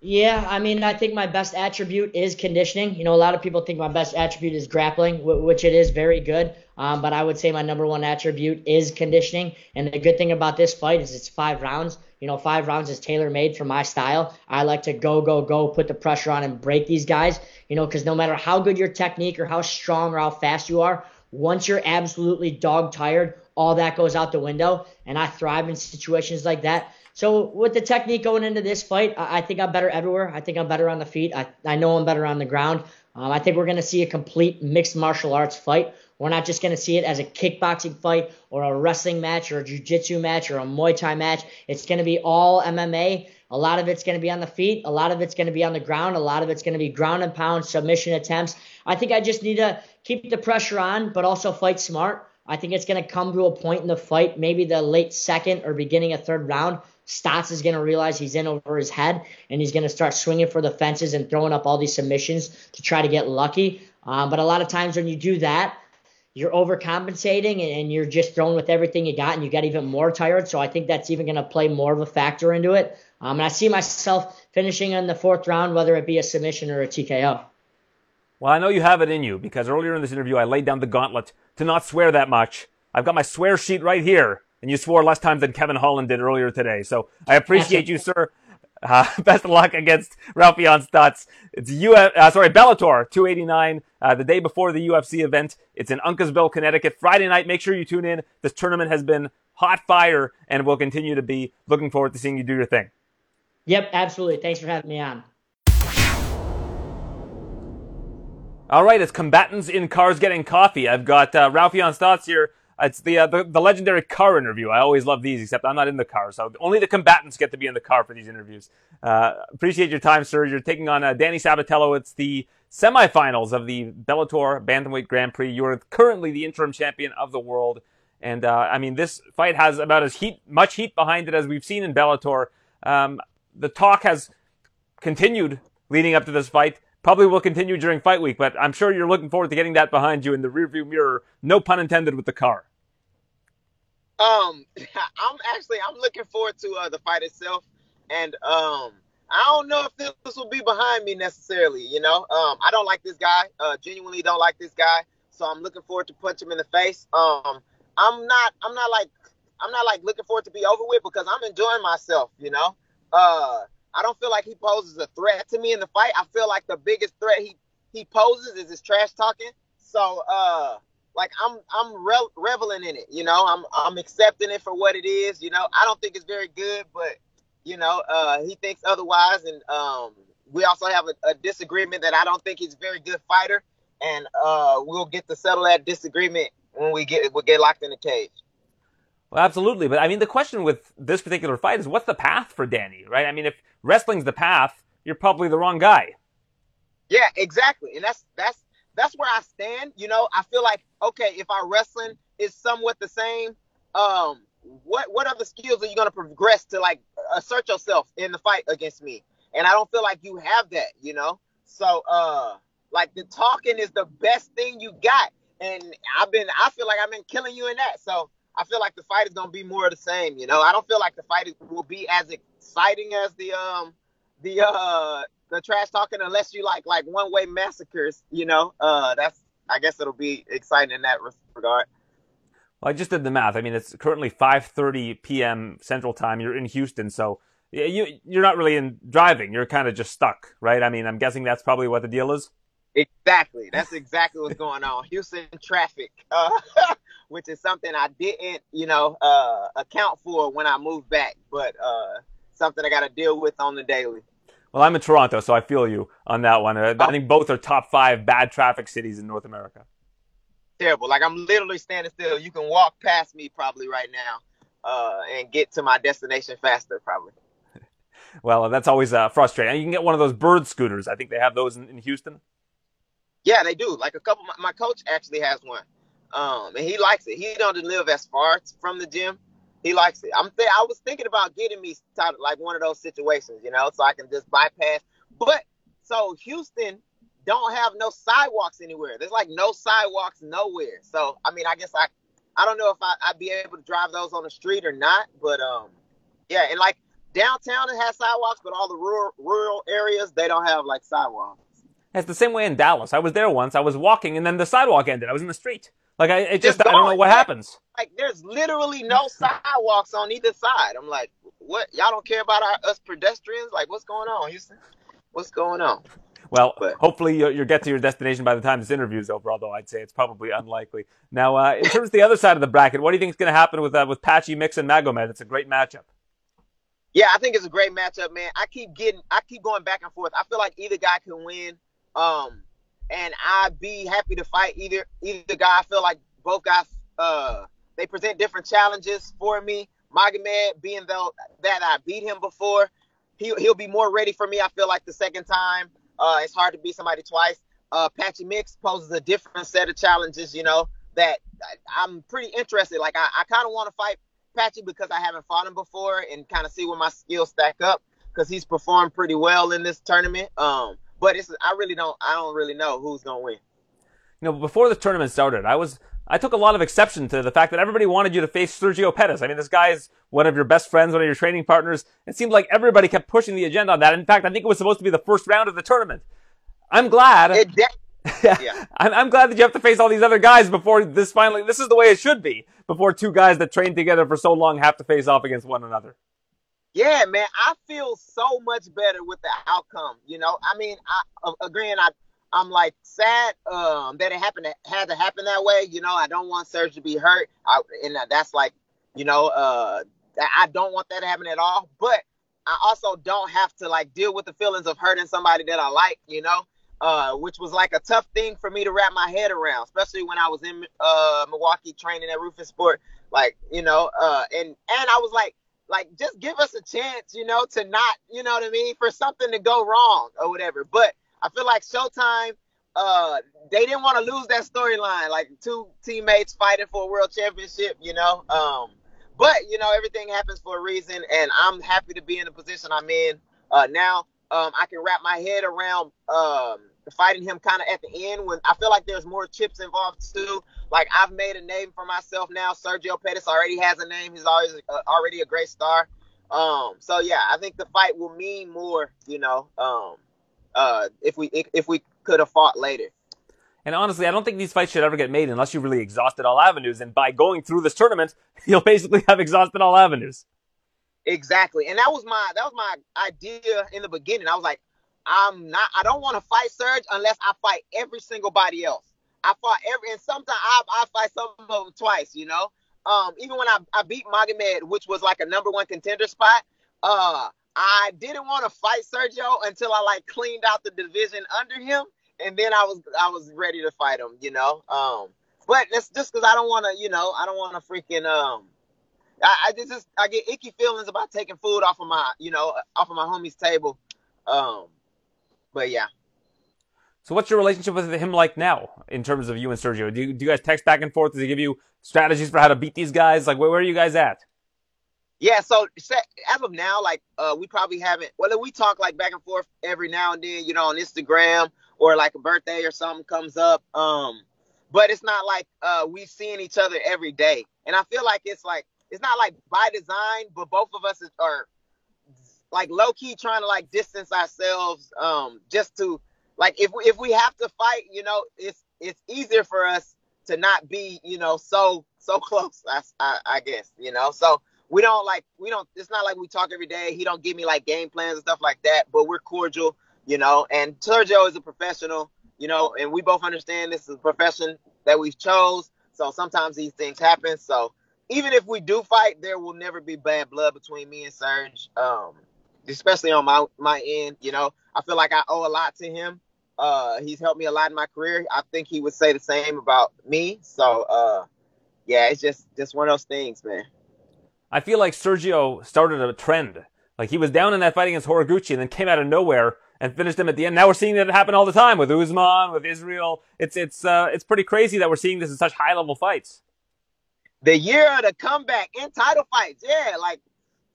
Yeah, I mean, I think my best attribute is conditioning. You know, a lot of people think my best attribute is grappling, which it is very good. Um, but I would say my number one attribute is conditioning. And the good thing about this fight is it's five rounds. You know, five rounds is tailor made for my style. I like to go, go, go, put the pressure on and break these guys. You know, because no matter how good your technique or how strong or how fast you are, once you're absolutely dog tired, all that goes out the window. And I thrive in situations like that. So with the technique going into this fight, I, I think I'm better everywhere. I think I'm better on the feet. I, I know I'm better on the ground. Um, I think we're going to see a complete mixed martial arts fight. We're not just going to see it as a kickboxing fight or a wrestling match or a jiu-jitsu match or a Muay Thai match. It's going to be all MMA. A lot of it's going to be on the feet. A lot of it's going to be on the ground. A lot of it's going to be ground and pound submission attempts. I think I just need to keep the pressure on, but also fight smart. I think it's going to come to a point in the fight, maybe the late second or beginning of third round, Stots is going to realize he's in over his head and he's going to start swinging for the fences and throwing up all these submissions to try to get lucky. Um, but a lot of times when you do that, you're overcompensating and you're just throwing with everything you got and you get even more tired. So I think that's even going to play more of a factor into it. Um, and I see myself finishing in the fourth round, whether it be a submission or a TKO. Well, I know you have it in you because earlier in this interview I laid down the gauntlet to not swear that much. I've got my swear sheet right here, and you swore less times than Kevin Holland did earlier today. So I appreciate you, sir. Uh, [LAUGHS] best of luck against Raufeon Stots. It's Uf, uh, sorry, Bellator 289, uh, the day before the UFC event. It's in Uncasville, Connecticut. Friday night. Make sure you tune in. This tournament has been hot fire and will continue to be. Looking forward to seeing you do your thing. Yep, absolutely. Thanks for having me on. All right, it's combatants in cars getting coffee. I've got uh, Raufeon Stots here. It's the, uh, the, the legendary car interview. I always love these, except I'm not in the car, so only the combatants get to be in the car for these interviews. Uh, appreciate your time, sir. You're taking on uh, Danny Sabatello. It's the semifinals of the Bellator Bantamweight Grand Prix. You are currently the interim champion of the world, and uh, I mean this fight has about as heat much heat behind it as we've seen in Bellator. Um, the talk has continued leading up to this fight probably will continue during fight week, but I'm sure you're looking forward to getting that behind you in the rearview mirror. No pun intended with the car. Um, [LAUGHS] I'm actually I'm looking forward to uh, the fight itself, and um, I don't know if this, this will be behind me necessarily. You know, um, I don't like this guy. Uh, genuinely don't like this guy. So I'm looking forward to punch him in the face. Um, I'm not I'm not like I'm not like looking forward to be over with because I'm enjoying myself. You know, uh, I don't feel like he poses a threat to me in the fight. I feel like the biggest threat he he poses is his trash talking. So uh like I'm I'm re- reveling in it, you know. I'm I'm accepting it for what it is, you know. I don't think it's very good, but you know, uh he thinks otherwise and um we also have a, a disagreement that I don't think he's a very good fighter and uh we'll get to settle that disagreement when we get we get locked in the cage. Well, absolutely. But I mean, the question with this particular fight is what's the path for Danny, right? I mean, if wrestling's the path, you're probably the wrong guy. Yeah, exactly. And that's that's that's where I stand. You know, I feel like okay, if our wrestling is somewhat the same, um, what what other skills are you gonna progress to like assert yourself in the fight against me? And I don't feel like you have that. You know, so uh, like the talking is the best thing you got, and I've been I feel like I've been killing you in that. So I feel like the fight is gonna be more of the same. You know, I don't feel like the fight will be as exciting as the um the uh the trash talking unless you like like one way massacres. You know, uh that's I guess it'll be exciting in that regard. Well, I just did the math. I mean, it's currently 5:30 p.m. Central Time. You're in Houston, so you you're not really in driving. You're kind of just stuck, right? I mean, I'm guessing that's probably what the deal is. Exactly. That's exactly what's going on. Houston traffic, uh, [LAUGHS] which is something I didn't, you know, uh, account for when I moved back, but uh, something I got to deal with on the daily. Well, I'm in Toronto, so I feel you on that one. Uh, I think both are top five bad traffic cities in North America. Terrible. Like I'm literally standing still. You can walk past me probably right now uh, and get to my destination faster, probably. [LAUGHS] well, that's always uh, frustrating. You can get one of those bird scooters. I think they have those in, in Houston. Yeah, they do. Like a couple. My, my coach actually has one, um, and he likes it. He doesn't live as far from the gym. He likes it. I'm. Th- I was thinking about getting me like one of those situations, you know, so I can just bypass. But so Houston don't have no sidewalks anywhere. There's like no sidewalks nowhere. So I mean, I guess I, I don't know if I, I'd be able to drive those on the street or not. But um, yeah, and like downtown it has sidewalks, but all the rural rural areas they don't have like sidewalks. It's the same way in Dallas. I was there once. I was walking, and then the sidewalk ended. I was in the street. Like I, it just, I don't know what happens. Like there's literally no sidewalks on either side. I'm like, what? Y'all don't care about our, us pedestrians? Like, what's going on, Houston? What's going on? Well, but, hopefully you'll, you'll, get to your destination by the time this interview is over. Although I'd say it's probably unlikely. Now, uh, in terms of the other side of the bracket, what do you think is going to happen with uh, with Patchy Mix and Magomed? It's a great matchup. Yeah, I think it's a great matchup, man. I keep getting, I keep going back and forth. I feel like either guy can win. Um, and I'd be happy to fight either either guy. I feel like both guys uh they present different challenges for me. Magomed, being though that I beat him before, he he'll be more ready for me. I feel like the second time. Uh, it's hard to beat somebody twice. Uh, Patchy Mix poses a different set of challenges, you know, that I'm pretty interested. Like I, I kind of want to fight Patchy because I haven't fought him before and kind of see where my skills stack up because he's performed pretty well in this tournament. Um, but it's I really don't I don't really know who's gonna win. You know, before the tournament started, I was I took a lot of exception to the fact that everybody wanted you to face Sergio Pettis. I mean, this guy is one of your best friends, one of your training partners. It seemed like everybody kept pushing the agenda on that. In fact, I think it was supposed to be the first round of the tournament. I'm glad. It, de- [LAUGHS] Yeah. I'm, I'm glad that you have to face all these other guys before this finally. This is the way it should be. Before two guys that trained together for so long have to face off against one another. Yeah, man, I feel so much better with the outcome. You know, I mean, I agreeing. I I'm like sad um, that it happened had to happen that way. You know, I don't want Serge to be hurt, I, and that's like, you know, uh, I don't want that to happen at all. But I also don't have to like deal with the feelings of hurting somebody that I like. You know, uh, which was like a tough thing for me to wrap my head around, especially when I was in uh, Milwaukee training at Roufusport. Like, you know, uh, and and I was like, like just give us a chance, you know, to not, you know what I mean, for something to go wrong or whatever. But I feel like Showtime, uh, they didn't want to lose that storyline, like two teammates fighting for a world championship, you know. Um, but you know, everything happens for a reason, and I'm happy to be in the position I'm in uh, now. Um, I can wrap my head around um, fighting him kind of at the end when I feel like there's more chips involved too. Like I've made a name for myself now. Sergio Pettis already has a name. He's always uh, already a great star. Um, so yeah, I think the fight will mean more, you know, um, uh, if we if we could have fought later. And honestly, I don't think these fights should ever get made unless you really exhausted all avenues. And by going through this tournament, [LAUGHS] you'll basically have exhausted all avenues. Exactly, and that was my that was my idea in the beginning. I was like, I'm not. I don't want to fight Serge unless I fight every single body else. I fought every, and sometimes I, I fight some of them twice. You know, um, even when I, I beat Magomed, which was like a number one contender spot, uh, I didn't want to fight Sergio until I like cleaned out the division under him, and then I was I was ready to fight him. You know, um, but that's just because I don't want to. You know, I don't want to freaking um. I, I just I get icky feelings about taking food off of my you know off of my homie's table. Um, but yeah. So what's your relationship with him like now in terms of you and Sergio? Do you, do you guys text back and forth? Does he give you strategies for how to beat these guys? Like where, where are you guys at? Yeah, so as of now, like uh, we probably haven't. Whether we talk like back and forth every now and then, you know, on Instagram or like a birthday or something comes up. Um, but it's not like uh, we seeing each other every day. And I feel like it's like it's not like by design, but both of us are like low key trying to like distance ourselves, um, just to like if we, if we have to fight, you know, it's it's easier for us to not be, you know, so so [LAUGHS] close. I, I, I guess, you know, so we don't like we don't it's not like we talk every day he don't give me like game plans and stuff like that but we're cordial you know and sergio is a professional you know and we both understand this is a profession that we chose so sometimes these things happen so even if we do fight there will never be bad blood between me and serge um especially on my my end you know i feel like i owe a lot to him uh he's helped me a lot in my career i think he would say the same about me so uh yeah it's just just one of those things man I feel like Sergio started a trend. Like he was down in that fight against Horiguchi and then came out of nowhere and finished him at the end. Now we're seeing that happen all the time with Usman, with Israel. It's it's uh, it's pretty crazy that we're seeing this in such high level fights. The year of the comeback in title fights, yeah, like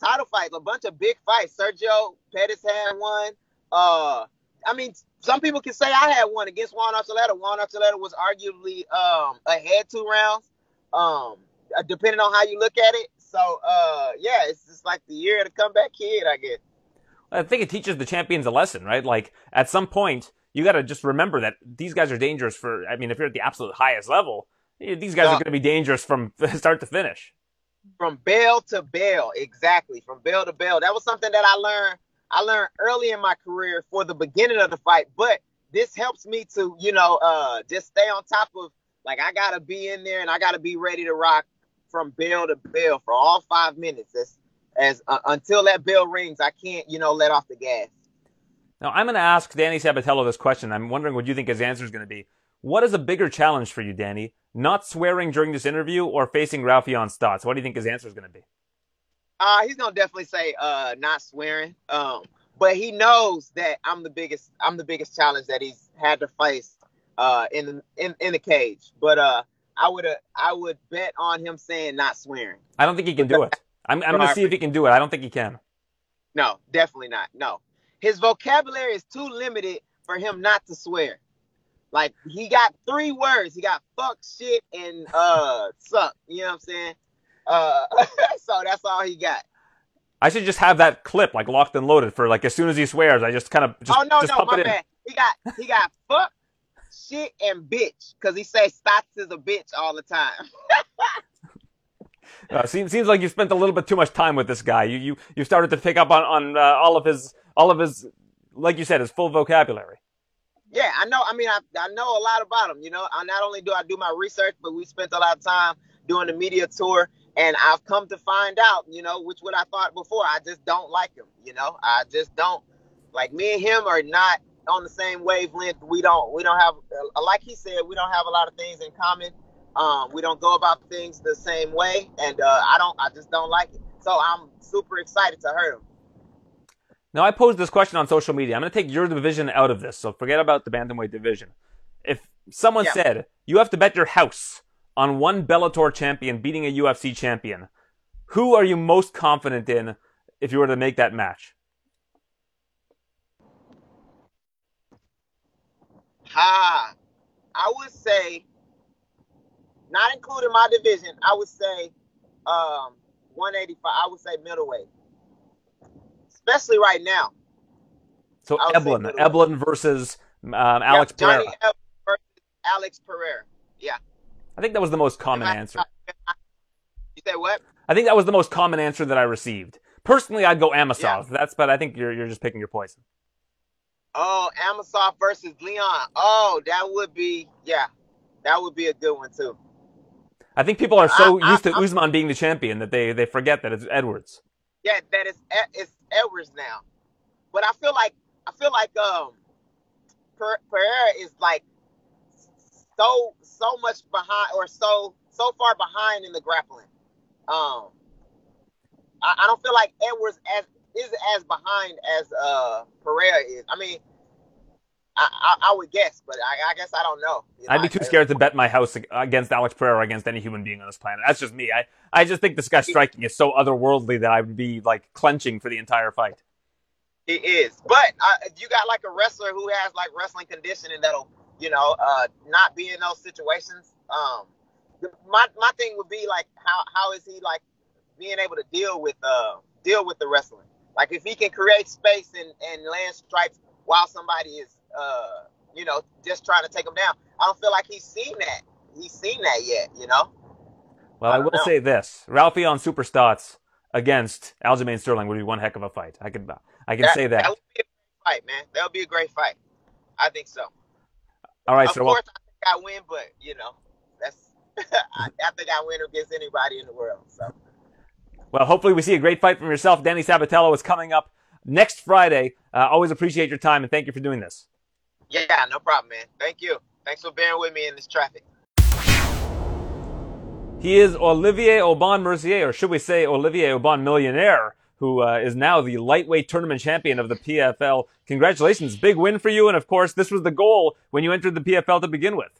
title fights, a bunch of big fights. Sergio Pettis had one. Uh, I mean, some people can say I had one against Juan Archuleta. Juan Archuleta was arguably um, ahead two rounds, um, depending on how you look at it. So uh, yeah, it's just like the year of the comeback kid, I guess. I think it teaches the champions a lesson, right? Like at some point, you got to just remember that these guys are dangerous for. I mean, if you're at the absolute highest level, these guys are going to be dangerous from [LAUGHS] start to finish. From bell to bell, exactly. From bell to bell. That was something that I learned. I learned early in my career for the beginning of the fight, but this helps me to, you know, uh, just stay on top of. Like I gotta be in there and I gotta be ready to rock from bell to bell for all five minutes. As, as uh, until that bell rings, I can't, you know, let off the gas. Now I'm going to ask Danny Sabatello this question. I'm wondering what you think his answer is going to be. What is a bigger challenge for you, Danny? Not swearing during this interview or facing Raufeon Stots? What do you think his answer is going to be? Uh, he's gonna definitely say uh, not swearing. Um, but he knows that I'm the biggest. I'm the biggest challenge that he's had to face uh, in in in the cage. But uh, I would I would bet on him saying not swearing. I don't think he can do it. I'm, I'm going to see if he can do it. I don't think he can. No, definitely not. No, his vocabulary is too limited for him not to swear. Like he got three words. He got fuck, shit, and uh suck. You know what I'm saying? Uh, [LAUGHS] so that's all he got. I should just have that clip like locked and loaded for like as soon as he swears. I just kind of just oh no just no my bad. He got he got fuck, shit and bitch because he says Stots is a bitch all the time. Uh, seems seems like you spent a little bit too much time with this guy. You you you started to pick up on on uh, all of his all of his like you said his full vocabulary. Yeah, I know. I mean, I, I know a lot about him. You know, I not only do I do my research, but we spent a lot of time doing the media tour, and I've come to find out, you know, which what I thought before. I just don't like him. You know, I just don't like me and him are not on the same wavelength. We don't we don't have uh, like he said, we don't have a lot of things in common. Um, we don't go about things the same way, and uh, I don't. I just don't like it. So I'm super excited to hurt him. Now I posed this question on social media. I'm going to take your division out of this, so forget about the bantamweight division. If someone Yeah. said you have to bet your house on one Bellator champion beating a UFC champion, who are you most confident in if you were to make that match? Ha! I would say, not including my division, I would say um, 185. I would say middleweight, especially right now. So I Eblen. Eblen versus um, Alex Yeah, Johnny Pereira. Versus Alex Pereira. Yeah. I think that was the most common answer. You say what? I think that was the most common answer that I received. Personally, I'd go Amosov. That's, but I think you're you're just picking your poison. Oh, Amosov versus Leon. Oh, that would be yeah, that would be a good one too. I think people are so I- I- used to Usman being the champion that they they forget that it's Edwards. Yeah, that is it's Edwards now. But I feel like I feel like um Per- Pereira is like so so much behind or so so far behind in the grappling. Um I, I don't feel like Edwards as is as behind as uh Pereira is. I mean I, I, I would guess, but I, I guess I don't know. You know, I'd be too scared to bet my house against Alex Pereira against any human being on this planet. That's just me. I I just think this guy's striking is so otherworldly that I would be like clenching for the entire fight. He is, but uh, you got like a wrestler who has like wrestling conditioning that'll, you know, uh, not be in those situations. Um, the, my my thing would be like, how how is he like being able to deal with uh deal with the wrestling? Like if he can create space and and land strikes while somebody is uh you know just trying to take him down. I don't feel like he's seen that. He's seen that yet, you know. Well, I I will know. say this: Raufeon Super Stots against Aljamain Sterling would be one heck of a fight. I can I can say that. That would be a great fight, man. That would be a great fight. I think so. All right, of so well, course, I think I win, but you know, that's [LAUGHS] I, I think I win against anybody in the world. So well, hopefully we see a great fight from yourself. Danny Sabatello is coming up next Friday. Uh, always appreciate your time and thank you for doing this. Yeah, no problem, man. Thank you. Thanks for bearing with me in this traffic. He is Olivier Aubin Mercier, or should we say Olivier Aubin Millionaire, who uh, is now the lightweight tournament champion of the PFL. Congratulations, big win for you, and of course, this was the goal when you entered the PFL to begin with.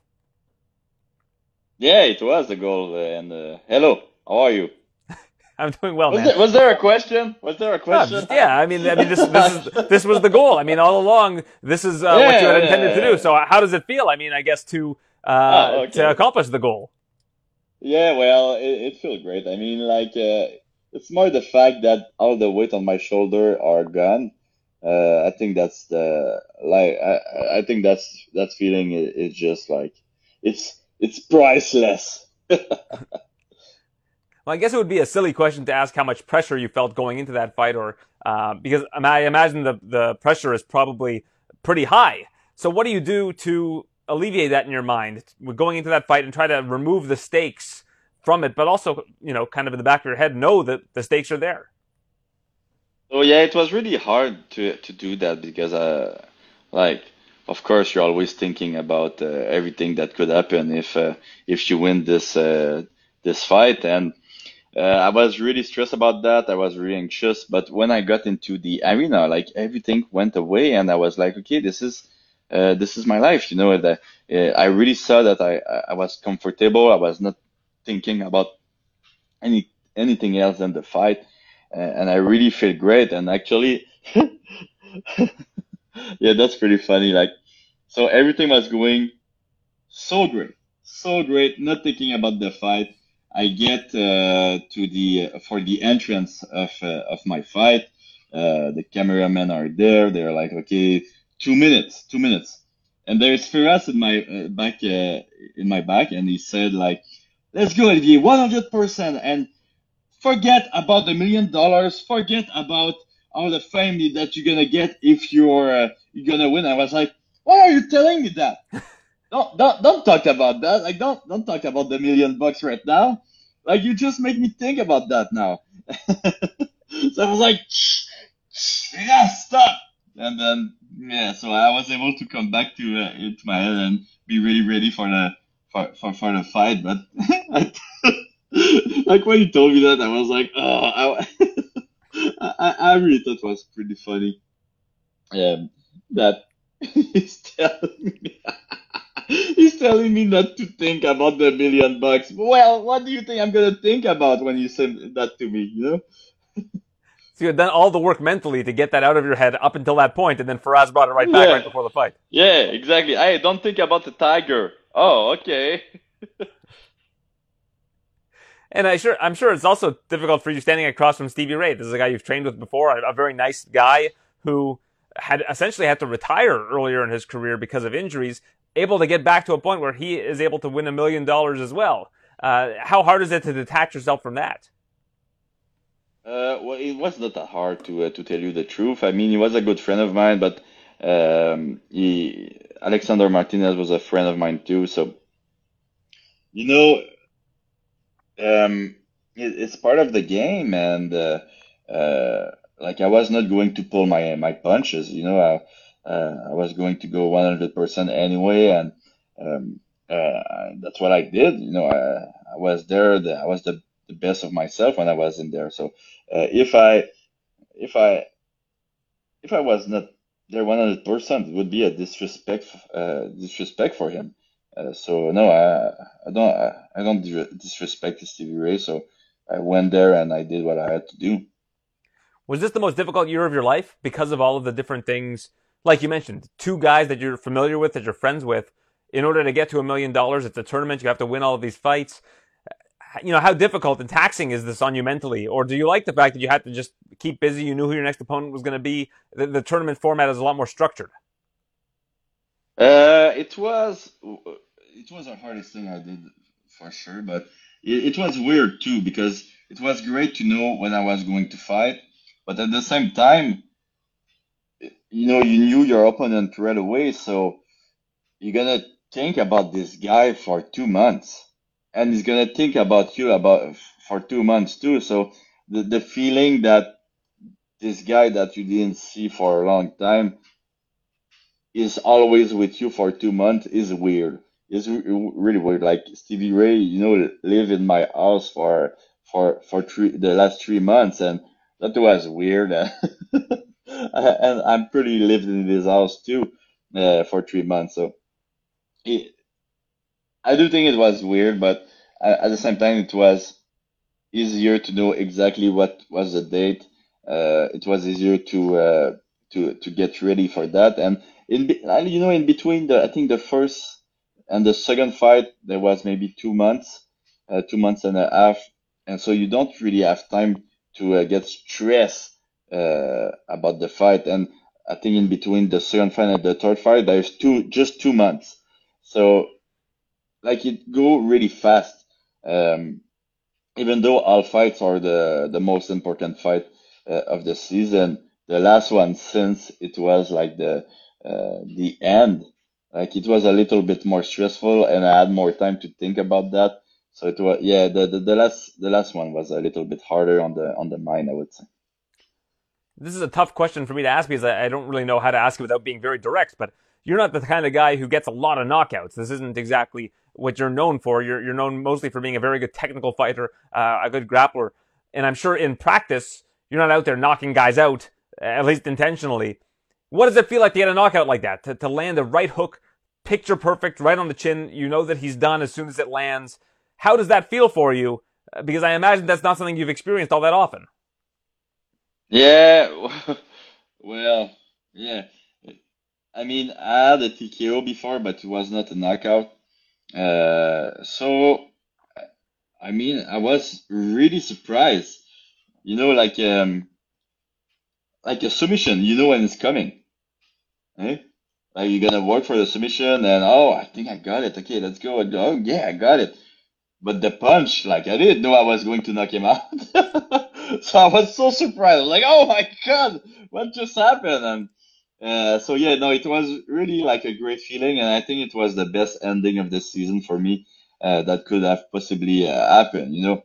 Yeah, it was the goal. uh, And uh, hello, how are you? [LAUGHS] I'm doing well, Was man. there, was there a question? Was there a No, question? just- yeah, I mean, I mean, this, [LAUGHS] this is this was the goal. I mean, all along, this is uh, what you had yeah, intended to do. So, how does it feel? I mean, I guess to uh, Oh, okay. to accomplish the goal. Yeah, well, it, it feels great. I mean, like, uh, it's more the fact that all the weight on my shoulder are gone. Uh, I think that's the like. I, I think that's that feeling is, is just like it's it's priceless. [LAUGHS] Well, I guess it would be a silly question to ask how much pressure you felt going into that fight, or uh, because I, imagine the the pressure is probably pretty high. So, what do you do to alleviate that in your mind, going into that fight and try to remove the stakes from it, but also, you know, kind of in the back of your head, know that the stakes are there. So yeah, it was really hard to to do that because uh like of course you're always thinking about uh, everything that could happen if uh, if you win this uh, this fight and uh, I was really stressed about that. I was really anxious, but when I got into the arena, like everything went away and I was like, okay, this is uh, this is my life, you know. The, uh, I really saw that I I was comfortable. I was not thinking about any anything else than the fight uh, and I really feel great. And actually, [LAUGHS] yeah, that's pretty funny. Like, so everything was going so great, so great. Not thinking about the fight. I get uh, to the for the entrance of uh, of my fight. Uh, the cameramen are there. They're like, okay, two minutes, two minutes. and there's Firas in my back in my back, and he said like, "Let's go, Olivier, 100 percent, and forget about the million dollars, forget about all the fame that you're gonna get if you're uh, you're gonna win." I was like, "Why are you telling me that? [LAUGHS] don't don't don't talk about that. Like don't don't talk about the million bucks right now. Like you just make me think about that now." [LAUGHS] so I was like, "Yeah, stop." And then yeah, so I was able to come back to uh, into my head and be really ready for the for for, for the fight. But [LAUGHS] like when you told me that, I was like, oh, I, [LAUGHS] I, I really thought it was pretty funny. Um, that he's telling me. [LAUGHS] He's telling me not to think about the million bucks. Well, what do you think I'm gonna think about when you send that to me? You know. [LAUGHS] So you had done all the work mentally to get that out of your head up until that point, and then Firas brought it right back Yeah. right before the fight. Yeah, exactly. Hey, don't think about the tiger. Oh, okay. [LAUGHS] And I sure, I'm sure it's also difficult for you standing across from Stevie Ray. This is a guy you've trained with before, a, a very nice guy who had essentially had to retire earlier in his career because of injuries, able to get back to a point where he is able to win a million dollars as well. Uh, how hard is it to detach yourself from that? Uh, well, it was not that hard to uh, to tell you the truth. I mean, he was a good friend of mine, but um, he Alexander Martinez was a friend of mine too. So, you know, um, it, it's part of the game, and uh, uh, like I was not going to pull my my punches. You know, I uh, I was going to go 100% anyway, and um, uh, that's what I did. You know, I I was there. The, I was the the best of myself when I was in there. So uh, if I if I if I was not there 100 percent, it would be a disrespect uh, disrespect for him. Uh, so no, I I don't I, I don't disrespect Stevie Ray. So I went there and I did what I had to do. Was this the most difficult year of your life because of all of the different things? Like you mentioned, two guys that you're familiar with, that you're friends with. In order to get to a million dollars, it's a tournament. You have to win all of these fights. You know, how difficult and taxing is this on you mentally? Or do you like the fact that you had to just keep busy? You knew who your next opponent was going to be. The, the tournament format is a lot more structured. Uh, it was it was the hardest thing I did for sure, but it, it was weird too because it was great to know when I was going to fight, but at the same time, you know, you knew your opponent right away, so you're gonna think about this guy for two months, and he's gonna think about you about for two months too. So the the feeling that this guy that you didn't see for a long time is always with you for two months is weird. It's really weird. Like Stevie Ray, you know, live in my house for for for three the last three months, and that was weird. [LAUGHS] and I'm pretty lived in this house too uh, for three months. So it, I do think it was weird, but uh, at the same time, it was easier to know exactly what was the date. Uh, it was easier to uh, to to get ready for that, and in you know in between the I think the first and the second fight there was maybe two months, uh, two months and a half, and so you don't really have time to uh, get stressed uh, about the fight. And I think in between the second fight and the third fight there's two just two months, so like it go really fast. Um, even though all fights are the the most important fight uh, of the season, the last one since it was like the uh, the end, like it was a little bit more stressful, and I had more time to think about that. So it was yeah, the, the, the last the last one was a little bit harder on the on the mind, I would say. This is a tough question for me to ask because I, I don't really know how to ask it without being very direct. But you're not the kind of guy who gets a lot of knockouts. This isn't exactly what you're known for. You're you're known mostly for being a very good technical fighter, uh, a good grappler, and I'm sure in practice you're not out there knocking guys out, at least intentionally. What does it feel like to get a knockout like that? To, to land a right hook, picture perfect, right on the chin. You know that he's done as soon as it lands. How does that feel for you? Because I imagine that's not something you've experienced all that often. Yeah, [LAUGHS] well, yeah. I mean, I had a TKO before, but it was not a knockout. Uh, so, I mean, I was really surprised. You know, like um, like a submission. You know when it's coming, eh? Like you're gonna work for the submission, and oh, I think I got it. Okay, let's go. Oh yeah, I got it. But the punch, like I didn't know I was going to knock him out. [LAUGHS] so I was so surprised. I was like, oh my god, what just happened? And uh, so yeah, no, it was really like a great feeling, and I think it was the best ending of the season for me uh, that could have possibly uh, happened. You know,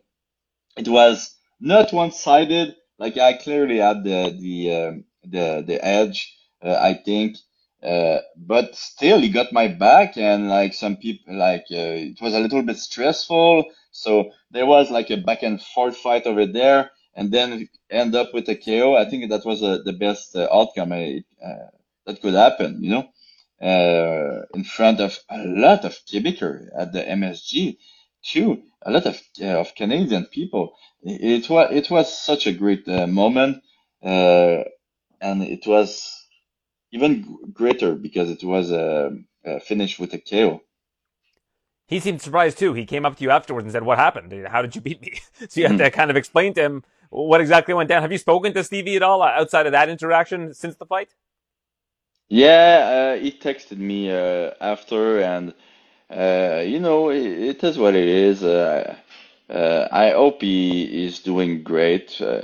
it was not one-sided. Like I clearly had the the um, the the edge. Uh, I think uh, but still, he got my back, and like some people, like uh, it was a little bit stressful. So there was like a back and forth fight over there, and then end up with a KO. I think that was uh, the best uh, outcome uh, that could happen, you know, in front of a lot of Quebecers at the MSG too, a lot of of Canadian people. It, it was it was such a great moment, and it was even greater because it was a, a finish with a KO. He seemed surprised too. He came up to you afterwards and said, "What happened? How did you beat me?" [LAUGHS] so you had to kind of explain to him what exactly went down. Have you spoken to Stevie at all outside of that interaction since the fight? Yeah, uh, he texted me uh, after, and uh, you know, it, it is what it is. Uh, uh, I hope he is doing great. Uh,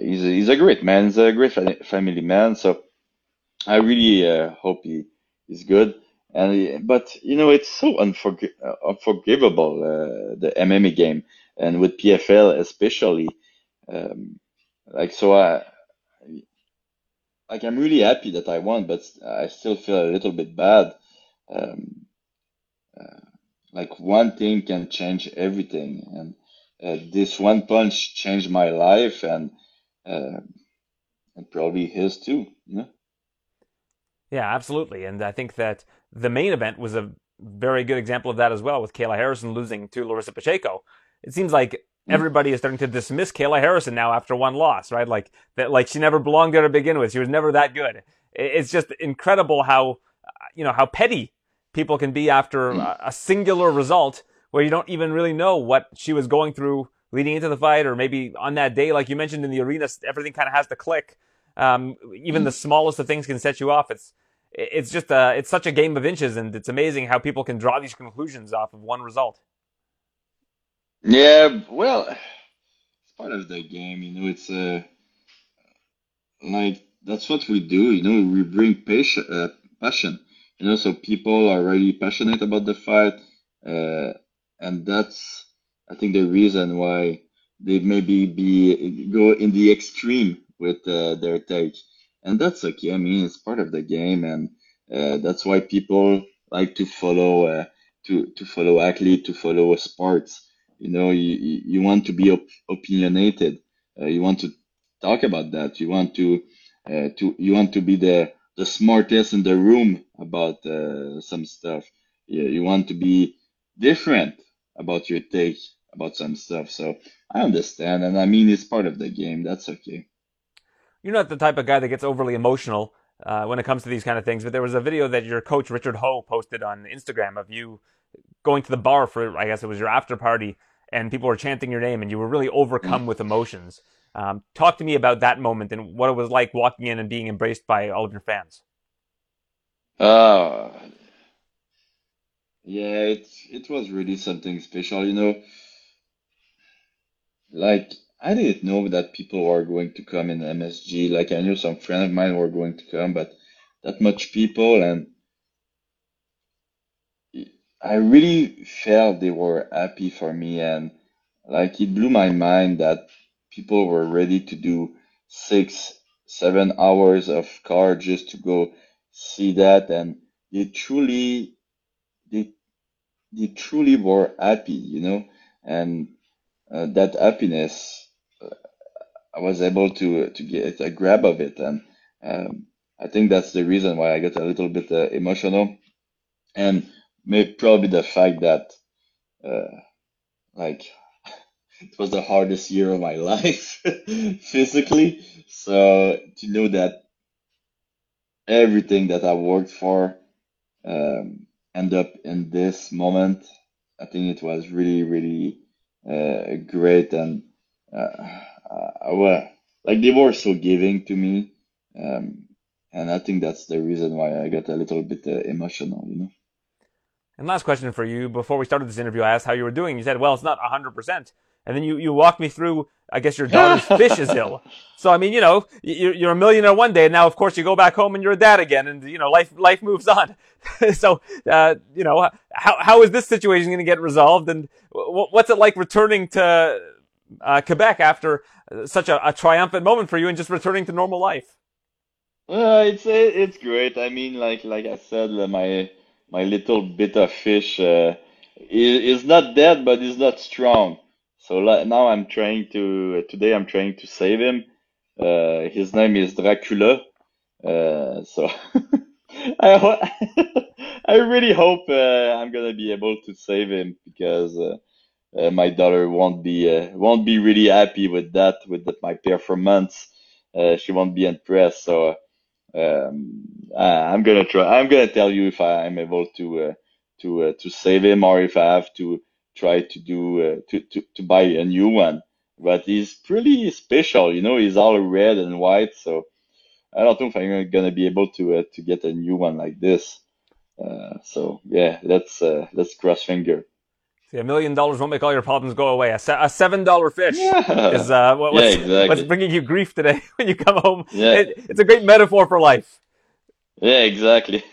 he's a, he's a great man. He's a great family man. So I really uh, hope he is good. And but you know it's so unforg uh, unforgivable uh, the MMA game and with PFL especially. Um, like so I like I'm really happy that I won, but I still feel a little bit bad. Um, uh, like one thing can change everything, and uh, this one punch changed my life, and uh, and probably his too. You know. Yeah, absolutely. And I think that the main event was a very good example of that as well, with Kayla Harrison losing to Larissa Pacheco. It seems like hmm. everybody is starting to dismiss Kayla Harrison now after one loss, right? Like that, like she never belonged there to begin with. She was never that good. It's just incredible how, you know, how petty people can be after a, a singular result where you don't even really know what she was going through leading into the fight, or maybe on that day, like you mentioned in the arena, everything kind of has to click. Um, even the smallest of things can set you off. It's it's just a, it's such a game of inches, and it's amazing how people can draw these conclusions off of one result. Yeah, well, it's part of the game, you know. It's uh, like that's what we do, you know. We bring passion, uh, passion, you know. So people are really passionate about the fight, uh, and that's I think the reason why they maybe be go in the extreme with uh, their take and that's okay. I mean, it's part of the game, and uh, that's why people like to follow uh, to to follow athlete, to follow sports. You know, you you want to be op- opinionated. Uh, you want to talk about that. You want to uh, to you want to be the the smartest in the room about uh, some stuff. Yeah, you want to be different about your take about some stuff. So I understand, and I mean, it's part of the game. That's okay you're not the type of guy that gets overly emotional uh, when it comes to these kind of things. But there was a video that your coach Richard Ho posted on Instagram of you going to the bar for, I guess it was your after party, and people were chanting your name, and you were really overcome with emotions. Um, talk to me about that moment and what it was like walking in and being embraced by all of your fans. Uh, yeah, it it was really something special, you know. Like I didn't know that people were going to come in MSG. Like I knew some friends of mine were going to come, but that much people and I really felt they were happy for me and like it blew my mind that people were ready to do six, seven hours of car just to go see that and they truly they they truly were happy, you know, and uh, that happiness I was able to to get a grab of it, and um, I think that's the reason why I got a little bit uh, emotional, and maybe probably the fact that uh, like [LAUGHS] it was the hardest year of my [LAUGHS] life physically, so to know that everything that I worked for um, end up in this moment, I think it was really really uh, great and. Uh, uh, I were like they were so giving to me, um, and I think that's the reason why I got a little bit uh, emotional, you know. And last question for you before we started this interview, I asked how you were doing. You said, "Well, it's not hundred percent," and then you you walked me through. I guess your daughter's [LAUGHS] fish is ill. So I mean, you know, you're, you're a millionaire one day, and now of course you go back home and you're a dad again, and you know, life life moves on. [LAUGHS] so uh, you know, how how is this situation going to get resolved, and what's it like returning to uh, Quebec after such a, a triumphant moment for you, and just returning to normal life? Uh, it's it's great. I mean, like like I said, my my little bit of fish uh, is, not dead, but is not strong. So now I'm trying to, today I'm trying to save him. Uh, his name is Dracula. Uh, so [LAUGHS] I, [LAUGHS] I really hope uh, I'm gonna be able to save him because uh, uh, my daughter won't be uh, won't be really happy with that with the, my performance. she won't be impressed. So um, I'm gonna try. I'm gonna tell you if I'm able to uh, to uh, to save him or if I have to try to do uh, to, to to buy a new one. But he's pretty special, you know. He's all red and white, so I don't know if I'm gonna be able to uh, to get a new one like this. Uh, so yeah, let's uh, let's cross finger. See, a million dollars won't make all your problems go away. A, se- a seven dollar fish Yeah. is uh, what, what's, Yeah, exactly. what's bringing you grief today [LAUGHS] when you come home. Yeah. It, it's a great metaphor for life. Yeah, exactly. [LAUGHS] [LAUGHS]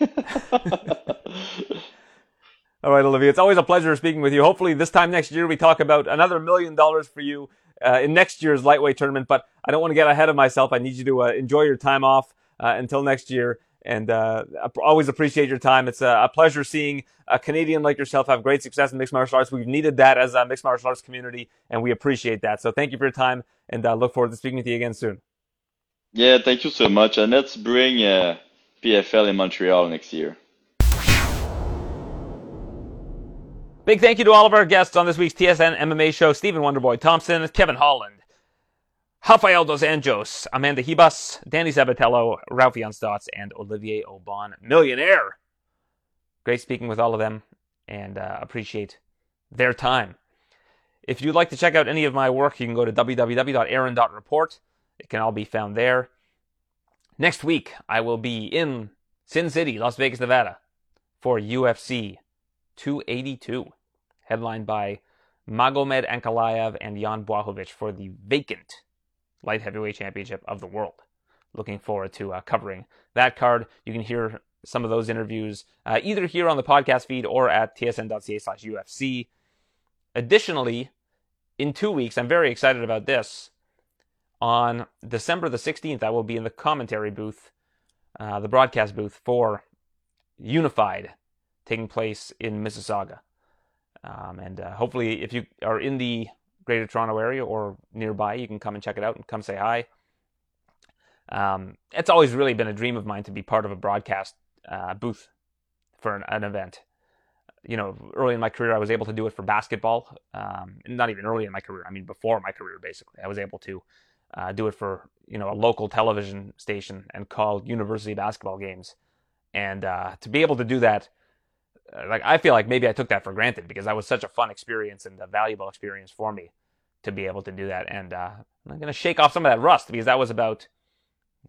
All right, Olivia, it's always a pleasure speaking with you. Hopefully, this time next year we talk about another million dollars for you uh, in next year's lightweight tournament. But I don't want to get ahead of myself. I need you to uh, enjoy your time off uh, until next year. And uh, I always appreciate your time. It's a, a pleasure seeing a Canadian like yourself have great success in mixed martial arts. We've needed that as a mixed martial arts community, and we appreciate that. So thank you for your time, and uh, look forward to speaking with you again soon. yeah, thank you so much, and let's bring uh, PFL in Montreal next year. Big thank you to all of our guests on this week's TSN MMA show Stephen Wonderboy Thompson, Kevin Holland, Rafael Dos Anjos, Amanda Ribas, Danny Sabatello, Raufeon Stots, and Olivier Aubon, millionaire. Great speaking with all of them and uh, appreciate their time. If you'd like to check out any of my work, you can go to www.aaron.report. It can all be found there. Next week, I will be in Sin City, Las Vegas, Nevada for UFC 282, headlined by Magomed Ankalaev and Jan Błachowicz for the vacant light heavyweight championship of the world. Looking forward to uh, covering that card. You can hear some of those interviews uh, either here on the podcast feed or at tsn.ca slash UFC. Additionally, in two weeks, I'm very excited about this. On December the 16th, I will be in the commentary booth, uh, the broadcast booth for Unified, taking place in Mississauga. Um, and uh, hopefully, if you are in the Greater Toronto area or nearby, you can come and check it out and come say hi. Um, it's always really been a dream of mine to be part of a broadcast uh, booth for an, an, event. You know, early in my career, I was able to do it for basketball. Um, not even early in my career, I mean, before my career, basically. I was able to uh, do it for, you know, a local television station and call university basketball games. And uh, to be able to do that, like I feel like maybe I took that for granted because that was such a fun experience and a valuable experience for me to be able to do that. And uh, I'm going to shake off some of that rust because that was about,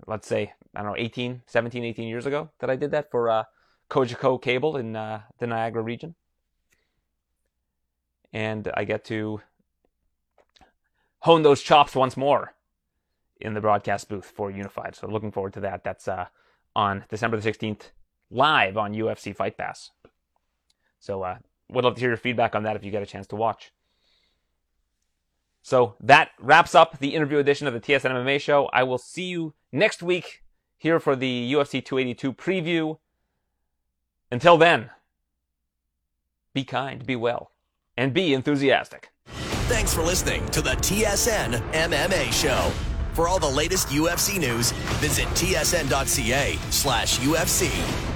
let's say, I don't know, 18, 17, 18 years ago that I did that for uh, Cogeco Cable in uh, the Niagara region. And I get to hone those chops once more in the broadcast booth for Unified. So looking forward to that. That's uh, on December the 16th, live on UFC Fight Pass. So uh, would love to hear your feedback on that if you get a chance to watch. So that wraps up the interview edition of the TSN MMA show. I will see you next week here for the UFC 282 preview. Until then, be kind, be well, and be enthusiastic. Thanks for listening to the TSN MMA show. For all the latest UFC news, visit tsn.ca slash UFC.